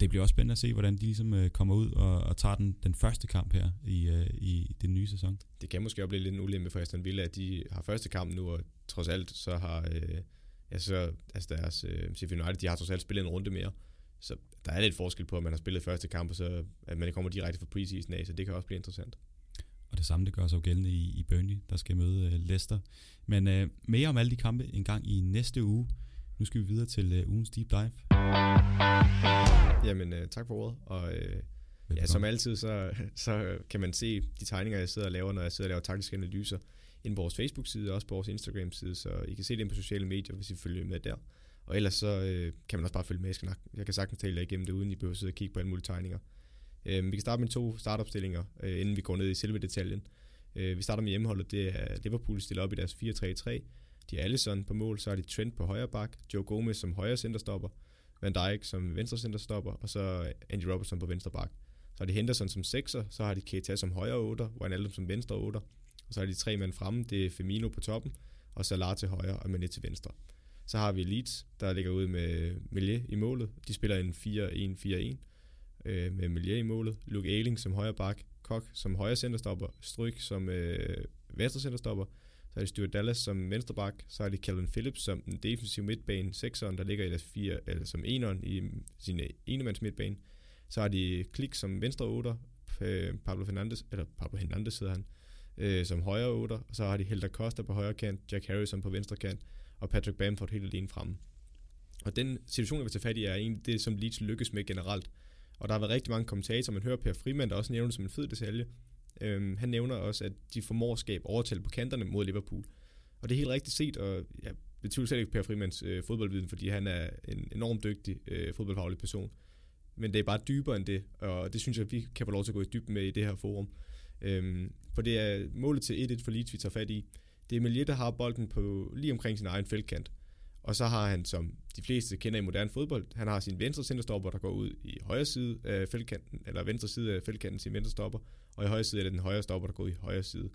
det bliver også spændende at se, hvordan de ligesom øh, kommer ud og, og tager den, den første kamp her i, øh, i den nye sæson. Det kan måske også blive lidt en ulempe for Aston Villa, at de har første kamp nu, og trods alt så har øh, ja, så, altså deres øh, Sheffield United, de har trods alt spillet en runde mere. Så der er lidt forskel på, at man har spillet første kamp, og så at man kommer direkte fra preseason af, så det kan også blive interessant. Og det samme det gør sig jo gældende i, i Burnley, der skal møde øh, Leicester. Men øh, mere om alle de kampe en gang i næste uge. Nu skal vi videre til øh, ugens deep dive. Jamen, øh, tak for ordet. Og øh, ja, som altid, så, så kan man se de tegninger, jeg sidder og laver, når jeg sidder og laver taktiske analyser, ind på vores Facebook-side og også på vores Instagram-side, så I kan se det ind på sociale medier, hvis I følger med der. Og ellers så øh, kan man også bare følge med. Jeg, skal nok, jeg kan sagtens tale jer igennem det, uden I behøver sidde og kigge på alle mulige tegninger. Øh, vi kan starte med to startopstillinger, øh, inden vi går ned i selve detaljen. Øh, vi starter med hjemmeholdet. Det er Liverpool stiller op i deres 4-3-3. De er Allison på mål, så er de Trent på højre bak, Joe Gomez som højre centerstopper, Van Dijk som venstre centerstopper, og så Andy Robertson på venstre bak. Så har de Henderson som sekser, så har de Keita som højre otter, Wijnaldum som venstre otter, og så har de tre mænd fremme, det er Firmino på toppen, og Salah til højre og Mané til venstre. Så har vi Leeds, der ligger ud med Melier i målet. De spiller en 4-1-4-1 øh, med Melier i målet. Luke Ayling som højre bak, Kok som højre centerstopper, Stryk som øh, venstre centerstopper, så har de Stuart Dallas som venstre bak, så har de Calvin Phillips som den defensive midtbane, sekseren, der ligger i deres fire, eller som eneren i sin enemands midtbane. Så har de Klik som venstre otter, øh, Pablo Fernandes, eller Pablo Hernandez hedder han, øh, som højre otter, og så har de Helder Costa på højre kant, Jack Harrison på venstre kant, og Patrick Bamford helt alene fremme. Og den situation, jeg vil tage fat i, er egentlig det, som Leeds lykkes med generelt. Og der har været rigtig mange kommentatorer, man hører Per Frimand, der også nævner som en fed detalje. Øhm, han nævner også, at de formår at skabe overtal på kanterne mod Liverpool. Og det er helt rigtigt set, og jeg betyder slet ikke Per Frimands øh, fodboldviden, fordi han er en enormt dygtig øh, fodboldfaglig person. Men det er bare dybere end det, og det synes jeg, vi kan få lov til at gå i dybden med i det her forum. Øhm, for det er målet til 1-1 for Leeds, vi tager fat i. Det er Melier, der har bolden på lige omkring sin egen feltkant. Og så har han, som de fleste kender i moderne fodbold, han har sin venstre centerstopper, der går ud i højre side af feltkanten, eller venstre side af feltkanten, sin venstre stopper, og i højre side er det den højre stopper, der går ud i højre side.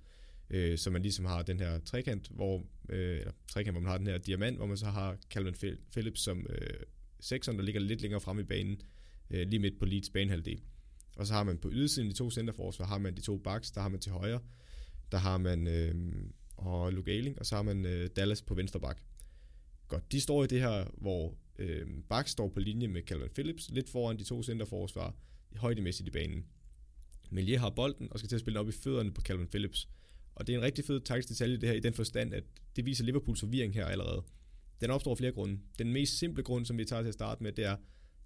Øh, så man ligesom har den her trekant, hvor, øh, eller trekant, hvor man har den her diamant, hvor man så har Calvin Phillips som øh, sekseren, der ligger lidt længere frem i banen, øh, lige midt på Leeds banehalvdel. Og så har man på ydersiden de to centerforsvar, har man de to backs, der har man til højre, der har man øh, og Luke Ayling, og så har man øh, Dallas på venstre bak. Godt, de står i det her, hvor øh, Bak står på linje med Calvin Phillips, lidt foran de to centerforsvar, højdemæssigt i banen. Melier har bolden og skal til at spille op i fødderne på Calvin Phillips. Og det er en rigtig fed taktisk detalje det her i den forstand, at det viser Liverpools forvirring her allerede. Den opstår af flere grunde. Den mest simple grund, som vi tager til at starte med, det er,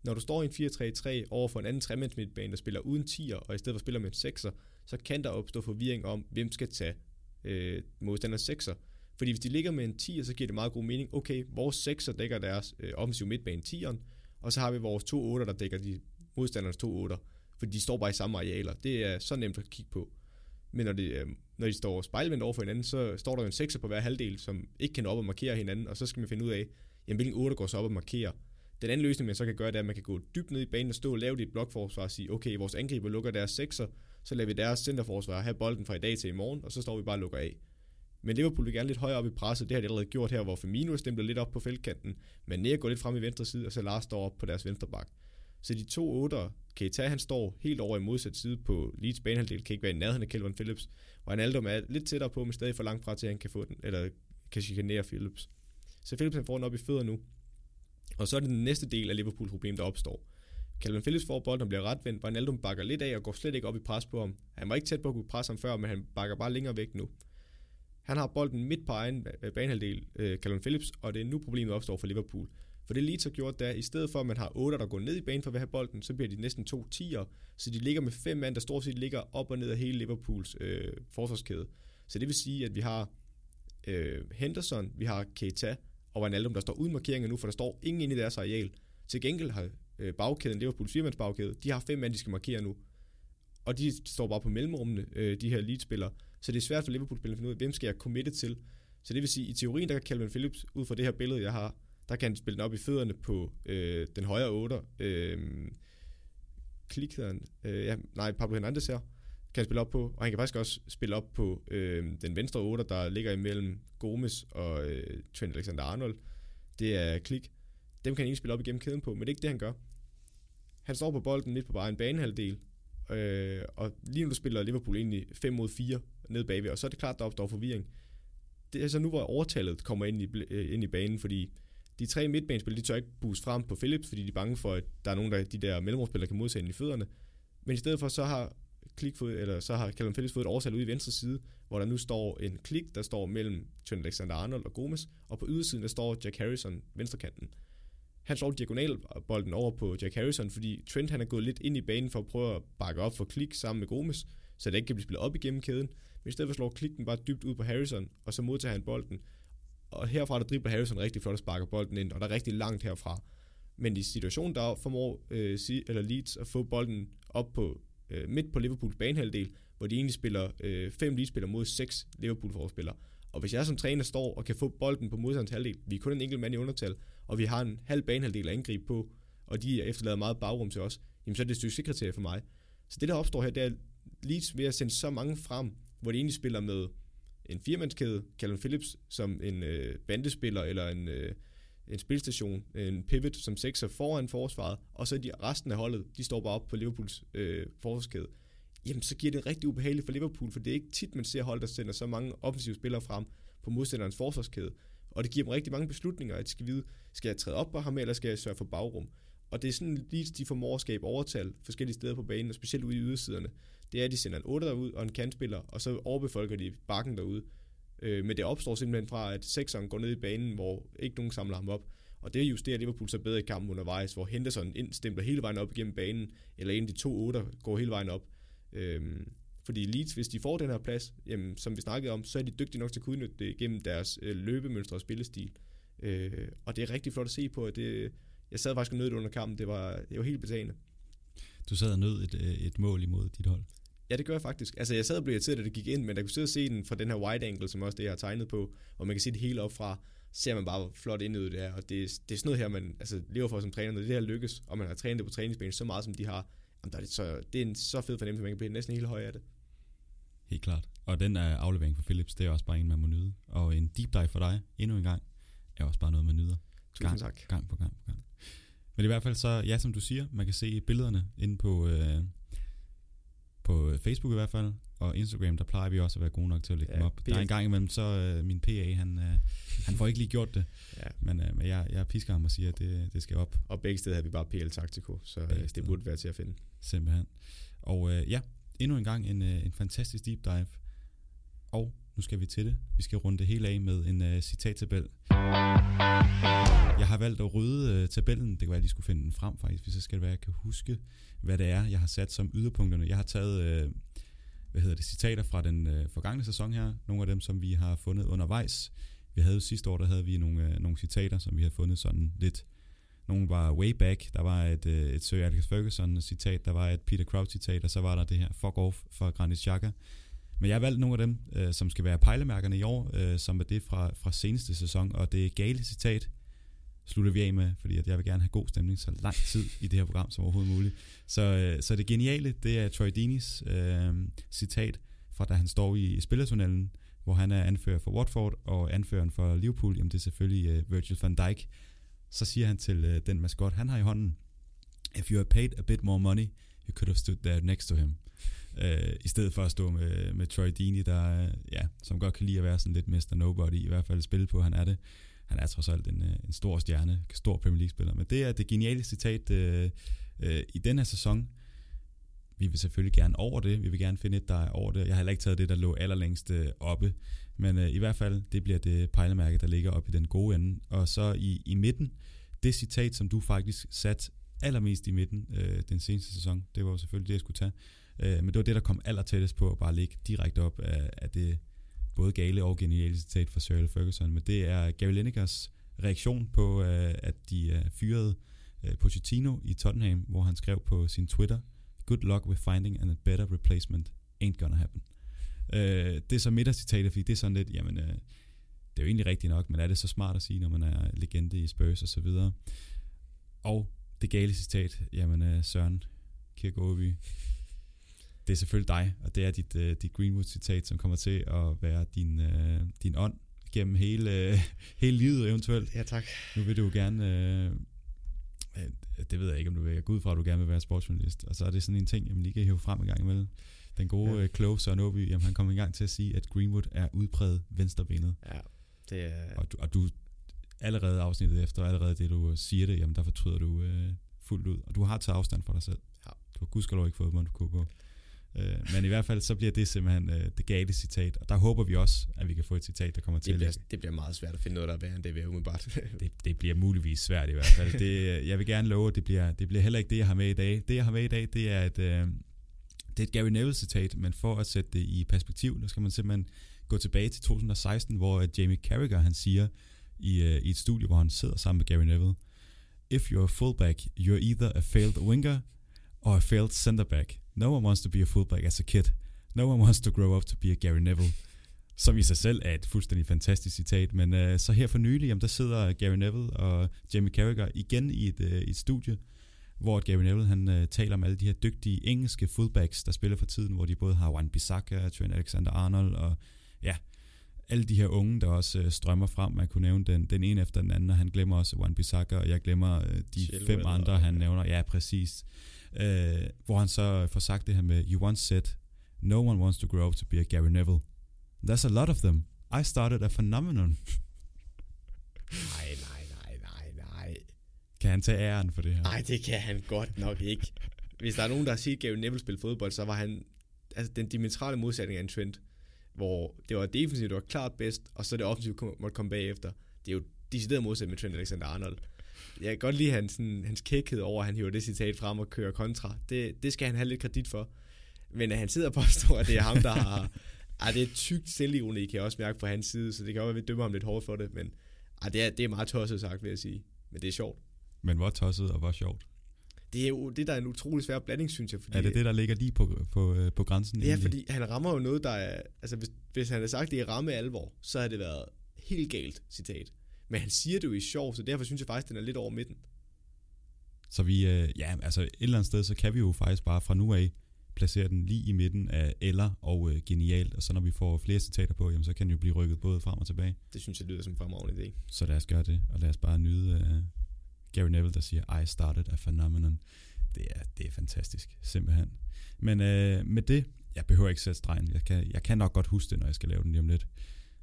når du står i en 4-3-3 over for en anden tremandsmidtbane, der spiller uden tier, og i stedet for spiller med en 6'er, så kan der opstå forvirring om, hvem skal tage øh, modstanders sekser. Fordi hvis de ligger med en 10'er, så giver det meget god mening. Okay, vores sekser dækker deres øh, offensiv midtbane 10'eren, og så har vi vores to 8'er, der dækker de modstandernes to 8'er. Fordi de står bare i samme arealer. Det er så nemt at kigge på. Men når de, øh, når de står spejlvendt over for hinanden, så står der jo en 6'er på hver halvdel, som ikke kan op og markere hinanden, og så skal man finde ud af, jamen, hvilken 8 går så op og markerer. Den anden løsning, man så kan gøre, det er, at man kan gå dybt ned i banen og stå og lave dit et blokforsvar og sige, okay, vores angriber lukker deres 6'er, så lader vi deres centerforsvar have bolden fra i dag til i morgen, og så står vi bare og lukker af. Men Liverpool vil gerne lidt højere op i presset. Det har de allerede gjort her, hvor Firmino er stemplet lidt op på feltkanten. Men Nea går lidt frem i venstre side, og så Lars står op på deres venstre bak. Så de to otter, Keita han står helt over i modsat side på Leeds banehalvdel, kan ikke være i nærheden af Kelvin Phillips. Og Wijnaldum er lidt tættere på, men stadig for langt fra til, at han kan få den, eller kan chikanere Phillips. Så Phillips han får den op i fødder nu. Og så er det den næste del af Liverpool problem, der opstår. Calvin Phillips får bolden og bliver retvendt. Wijnaldum bakker lidt af og går slet ikke op i pres på ham. Han var ikke tæt på at kunne presse ham før, men han bakker bare længere væk nu. Han har bolden midt på egen banehalvdel, øh, Calvin Phillips, og det er nu problemet opstår for Liverpool. For det Leeds har gjort, der i stedet for at man har 8, der går ned i banen for at have bolden, så bliver de næsten to 10'er, så de ligger med fem mand, der stort set ligger op og ned af hele Liverpools øh, forsvarskæde. Så det vil sige, at vi har øh, Henderson, vi har Keita og Wijnaldum, der står uden markeringer nu, for der står ingen inde i deres areal. Til gengæld har øh, bagkæden, Liverpools firmands bagkæde, de har fem mand, de skal markere nu. Og de står bare på mellemrummene, øh, de her Leeds-spillere. Så det er svært for Liverpool-spillerne at finde ud af, hvem skal jeg committe til. Så det vil sige, i teorien, der kan Calvin Phillips, ud fra det her billede, jeg har, der kan han spille den op i fødderne på øh, den højre 8. Øh, klik hedder han. Øh, ja, nej, Pablo Hernandez her. Kan han spille op på. Og han kan faktisk også spille op på øh, den venstre 8, der ligger imellem Gomes og øh, Trent Alexander-Arnold. Det er klik. Dem kan han ikke spille op igennem kæden på, men det er ikke det, han gør. Han står på bolden lidt på bare en banehalvdel, øh, og lige nu spiller Liverpool egentlig 5 mod 4 ned bagved, og så er det klart, der opstår forvirring. Det er så nu, hvor overtallet kommer ind i, øh, ind i banen, fordi de tre midtbanespillere, de tør ikke booste frem på Philips, fordi de er bange for, at der er nogen, der de der mellemrumspillere kan modsætte i fødderne. Men i stedet for, så har klikfod, eller så har Callum Phillips fået et overtal ude i venstre side, hvor der nu står en klik, der står mellem Trent Alexander-Arnold og Gomes, og på ydersiden, der står Jack Harrison, venstrekanten. Han slår diagonalbolden over på Jack Harrison, fordi Trent han er gået lidt ind i banen for at prøve at bakke op for klik sammen med Gomes, så det ikke kan blive spillet op igennem kæden. Men i stedet for slår klikken bare dybt ud på Harrison, og så modtager han bolden. og herfra der dribler Harrison rigtig flot og sparker bolden ind, og der er rigtig langt herfra. Men i situationen, der formår øh, eller Leeds at få bolden op på øh, midt på Liverpools banehalvdel, hvor de egentlig spiller øh, fem Leeds-spillere mod seks Liverpool-forspillere. Og hvis jeg som træner står og kan få bolden på modstanders halvdel, vi er kun en enkelt mand i undertal, og vi har en halv banehalvdel at angribe på, og de efterlader meget bagrum til os, jamen så er det et succeskriterie for mig. Så det, der opstår her, det er Leeds ved at sende så mange frem, hvor de egentlig spiller med en firemandskæde, Callum Phillips, som en øh, bandespiller, eller en, øh, en spilstation, en pivot, som sekser foran forsvaret, og så de resten af holdet, de står bare op på Liverpools øh, forsvarskæde. Jamen, så giver det rigtig ubehageligt for Liverpool, for det er ikke tit, man ser hold, der sender så mange offensive spillere frem på modstanderens forsvarskæde. Og det giver dem rigtig mange beslutninger, at de skal vide, skal jeg træde op på ham, eller skal jeg sørge for bagrum? Og det er sådan lige, de formår at skabe overtal forskellige steder på banen, og specielt ude i ydersiderne. Det er, at de sender en 8 derud og en kantspiller, og så overbefolker de bakken derude. Øh, men det opstår simpelthen fra, at sekseren går ned i banen, hvor ikke nogen samler ham op. Og det justerer Liverpool så bedre i kampen undervejs, hvor Henderson indstempler hele vejen op igennem banen, eller en af de to otter går hele vejen op. Øhm, fordi Leeds, hvis de får den her plads, jamen, som vi snakkede om, så er de dygtige nok til at kunne udnytte det gennem deres øh, løbemønstre og spillestil. Øh, og det er rigtig flot at se på. At det, jeg sad faktisk og nød det under kampen. Det var, det var helt betagende. Du sad og nød et, øh, et mål imod dit hold? Ja, det gør jeg faktisk. Altså, jeg sad og blev irriteret, da det gik ind, men jeg kunne sidde og se den fra den her wide angle, som også det, jeg har tegnet på, og man kan se det hele op fra, ser man bare, hvor flot ind det er, og det, det er sådan noget her, man altså, lever for som træner, når det her lykkes, og man har trænet det på træningsbanen så meget, som de har, jamen, der er det, så, det er en så fed fornemmelse, man kan blive næsten helt høj af det. Helt klart. Og den er aflevering for Philips, det er også bare en, man må nyde. Og en deep dive for dig, endnu en gang, er også bare noget, man nyder. Tusind gang, tak. Gang på gang på gang. Men i hvert fald så, ja, som du siger, man kan se billederne inde på, øh, på Facebook i hvert fald, og Instagram, der plejer vi også at være gode nok til at lægge ja, dem op. PS. Der er en gang imellem, så øh, min PA, han, øh, han får ikke lige gjort det, ja. men, øh, men jeg, jeg pisker ham og siger, at det, det skal op. Og begge steder har vi bare PL Taktiko, så øh, det burde være til at finde. Simpelthen. Og øh, ja, endnu en gang en, øh, en fantastisk deep dive, og nu skal vi til det. Vi skal runde det hele af med en uh, citattabel. Jeg har valgt at rydde uh, tabellen. Det kan være, at jeg lige skulle finde den frem faktisk, hvis så skal være, jeg kan huske, hvad det er, jeg har sat som yderpunkterne. Jeg har taget uh, hvad hedder det, citater fra den øh, forgangne sæson her. Nogle af dem, som vi har fundet undervejs. Vi havde sidste år, der havde vi nogle, øh, nogle citater, som vi har fundet sådan lidt nogle var way back, der var et, øh, et Sir Alex Ferguson citat, der var et Peter Crouch citat, og så var der det her fuck off fra Granit Xhaka. Men jeg har valgt nogle af dem, øh, som skal være pejlemærkerne i år, øh, som er det fra, fra seneste sæson, og det gale citat slutter vi af med, fordi at jeg vil gerne have god stemning så lang tid i det her program som overhovedet muligt. Så, øh, så det geniale, det er Troy Deeney's øh, citat fra da han står i, i spillertunnelen, hvor han er anfører for Watford, og anføreren for Liverpool, jamen det er selvfølgelig øh, Virgil van Dijk. Så siger han til øh, den maskot, han har i hånden, If you had paid a bit more money, you could have stood there next to him øh, i stedet for at stå med, med Troy Deeney, der, øh, ja, som godt kan lide at være sådan lidt Mr. Nobody, i hvert fald spille på, han er det. Han er trods alt en, øh, en stor stjerne, stor Premier League-spiller. Men det er det geniale citat øh, øh, i den her sæson. Vi vil selvfølgelig gerne over det. Vi vil gerne finde et, der er over det. Jeg har heller ikke taget det, der lå allerlængst øh, oppe. Men øh, i hvert fald, det bliver det pejlemærke, der ligger oppe i den gode ende. Og så i, i midten, det citat, som du faktisk sat allermest i midten øh, den seneste sæson, det var jo selvfølgelig det, jeg skulle tage. Øh, men det var det, der kom aller tættest på at bare ligge direkte op af, af det både gale og geniale citat fra Cyril Ferguson. Men det er Gary Linekers reaktion på, øh, at de øh, fyrede øh, Pochettino i Tottenham, hvor han skrev på sin Twitter, Good luck with finding a better replacement. Ain't gonna happen. Øh, det er så midtercitatet, fordi det er sådan lidt, jamen, øh, det er jo egentlig rigtigt nok, men er det så smart at sige, når man er legende i Spurs og så videre. Og det gale citat, jamen øh, Søren Kierkegaard det er selvfølgelig dig, og det er dit, uh, dit Greenwood-citat, som kommer til at være din, uh, din ånd gennem hele, uh, hele livet eventuelt. Ja, tak. Nu vil du gerne, uh, det ved jeg ikke, om du vil, gå ud fra, at du gerne vil være sportsjournalist, og så er det sådan en ting, jamen lige kan hæve frem en gang imellem. Den gode ja. Kloge Søren Åby, jamen han kommer i gang til at sige, at Greenwood er udpræget venstrebenet. Ja, det er... Og du, og du allerede afsnittet efter, allerede det du siger det, jamen der fortryder du uh, fuldt ud. Og du har taget afstand fra dig selv. Ja. Du har gudskelov ikke fået Monaco på. Øh, men i hvert fald, så bliver det simpelthen øh, det gale citat. Og der håber vi også, at vi kan få et citat, der kommer til det bliver, at Det bliver meget svært at finde noget, der er værre end det, vi umiddelbart. det, det bliver muligvis svært i hvert fald. Det, jeg vil gerne love, at det bliver, det bliver heller ikke det, jeg har med i dag. Det, jeg har med i dag, det er et, øh, Det er et Gary Neville-citat, men for at sætte det i perspektiv, der skal man simpelthen gå tilbage til 2016, hvor øh, Jamie Carragher han siger i, uh, i et studie, hvor han sidder sammen med Gary Neville, If you're a fullback, you're either a failed winger or a failed center back. No one wants to be a fullback as a kid. No one wants to grow up to be a Gary Neville. Som i sig selv er et fuldstændig fantastisk citat, men uh, så her for nylig, jamen, der sidder Gary Neville og Jamie Carragher igen i et, uh, et studie, hvor Gary Neville han uh, taler om alle de her dygtige engelske fullbacks, der spiller for tiden, hvor de både har Wan Bissaka, Trent Alexander-Arnold og ja, alle de her unge, der også uh, strømmer frem. Man kunne nævne den, den ene efter den anden, og han glemmer også Wan Bissaka, og jeg glemmer uh, de Chilwell, fem andre, han nævner. Ja, præcis. Uh, hvor han så får sagt det her med, You once said, no one wants to grow up to be a Gary Neville. There's a lot of them. I started a phenomenon. nej, nej, nej, nej, nej. Kan han tage æren for det her? Nej, det kan han godt nok ikke. Hvis der er nogen, der har set Gary Neville spille fodbold, så var han altså, den dimensionale modsætning af en trend, hvor det var defensivt, det var klart bedst, og så det offensivt måtte komme bagefter. Det er jo decideret modsætning med Trent Alexander-Arnold. Jeg kan godt lide hans, sådan, hans kækhed over, at han hiver det citat frem og kører kontra. Det, det skal han have lidt kredit for. Men at han sidder og påstår, at det er ham, der har, ej, det er tykt selvironi, kan jeg også mærke på hans side, så det kan også være, at vi dømmer ham lidt hårdt for det, men ej, det, er, det er meget tosset sagt, vil jeg sige. Men det er sjovt. Men hvor tosset og hvor sjovt? Det er jo det, der er en utrolig svær blanding, synes jeg. Fordi, er det det, der ligger lige på, på, øh, på grænsen? Ja, egentlig? fordi han rammer jo noget, der er... Altså, hvis, hvis han havde sagt det i ramme alvor, så havde det været helt galt, citat. Men han siger det jo i sjov, så derfor synes jeg faktisk, den er lidt over midten. Så vi, øh, ja, altså et eller andet sted, så kan vi jo faktisk bare fra nu af placere den lige i midten af eller og øh, genialt, og så når vi får flere citater på, jamen, så kan den jo blive rykket både frem og tilbage. Det synes jeg lyder som en fremragende idé. Så lad os gøre det, og lad os bare nyde øh, Gary Neville, der siger, I started a phenomenon. Det er, det er fantastisk, simpelthen. Men øh, med det, jeg behøver ikke sætte stregen, jeg kan, jeg kan nok godt huske det, når jeg skal lave den lige om lidt.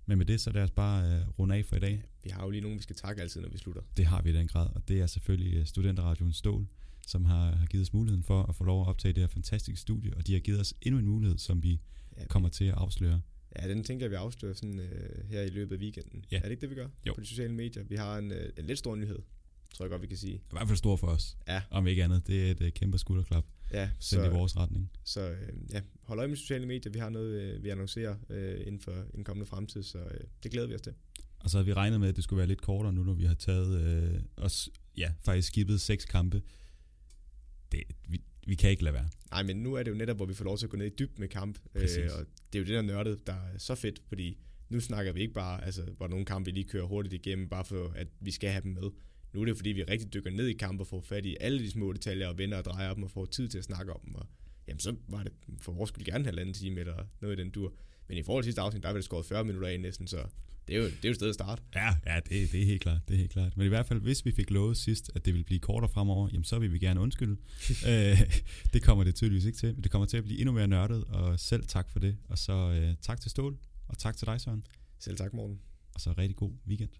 Men med det, så lad os bare øh, runde af for i dag. Vi har jo lige nogen, vi skal takke altid, når vi slutter. Det har vi i den grad, og det er selvfølgelig øh, Studenterradioen Stål, som har, har givet os muligheden for at få lov at optage det her fantastiske studie, og de har givet os endnu en mulighed, som vi ja, kommer til at afsløre. Ja, den tænker jeg, vi afslører sådan, øh, her i løbet af weekenden. Ja. Er det ikke det, vi gør? Jo. På de sociale medier. Vi har en, øh, en lidt stor nyhed, tror jeg godt, vi kan sige. I hvert fald stor for os. Ja. Om ikke andet. Det er et uh, kæmpe skulderklap. Ja, så, i vores retning. Så øh, ja, hold øje med sociale medier. Vi har noget, øh, vi annoncerer øh, inden for en kommende fremtid, så øh, det glæder vi os til. Og så havde vi regnet med, at det skulle være lidt kortere nu, når vi har taget øh, os, ja, faktisk skibet seks kampe det, vi, vi kan ikke lade være. Nej, men nu er det jo netop, hvor vi får lov til at gå ned i dyb med kamp. Øh, og det er jo det der nørdet, der er så fedt, fordi nu snakker vi ikke bare, altså, hvor nogle kampe vi lige kører hurtigt igennem, bare for at vi skal have dem med. Nu er det fordi, vi rigtig dykker ned i kampe og får fat i alle de små detaljer og vender og drejer dem og får tid til at snakke om dem. Og, jamen, så var det for vores skyld gerne en halvanden time eller noget i den dur. Men i forhold til sidste afsnit, der er vi skåret 40 minutter af næsten, så det er jo, det er jo et sted at starte. Ja, ja det, det, er helt klart, det er helt klart. Men i hvert fald, hvis vi fik lovet sidst, at det ville blive kortere fremover, jamen så vil vi gerne undskylde. øh, det kommer det tydeligvis ikke til, men det kommer til at blive endnu mere nørdet, og selv tak for det. Og så øh, tak til Stål, og tak til dig, Søren. Selv tak, Morten. Og så rigtig god weekend.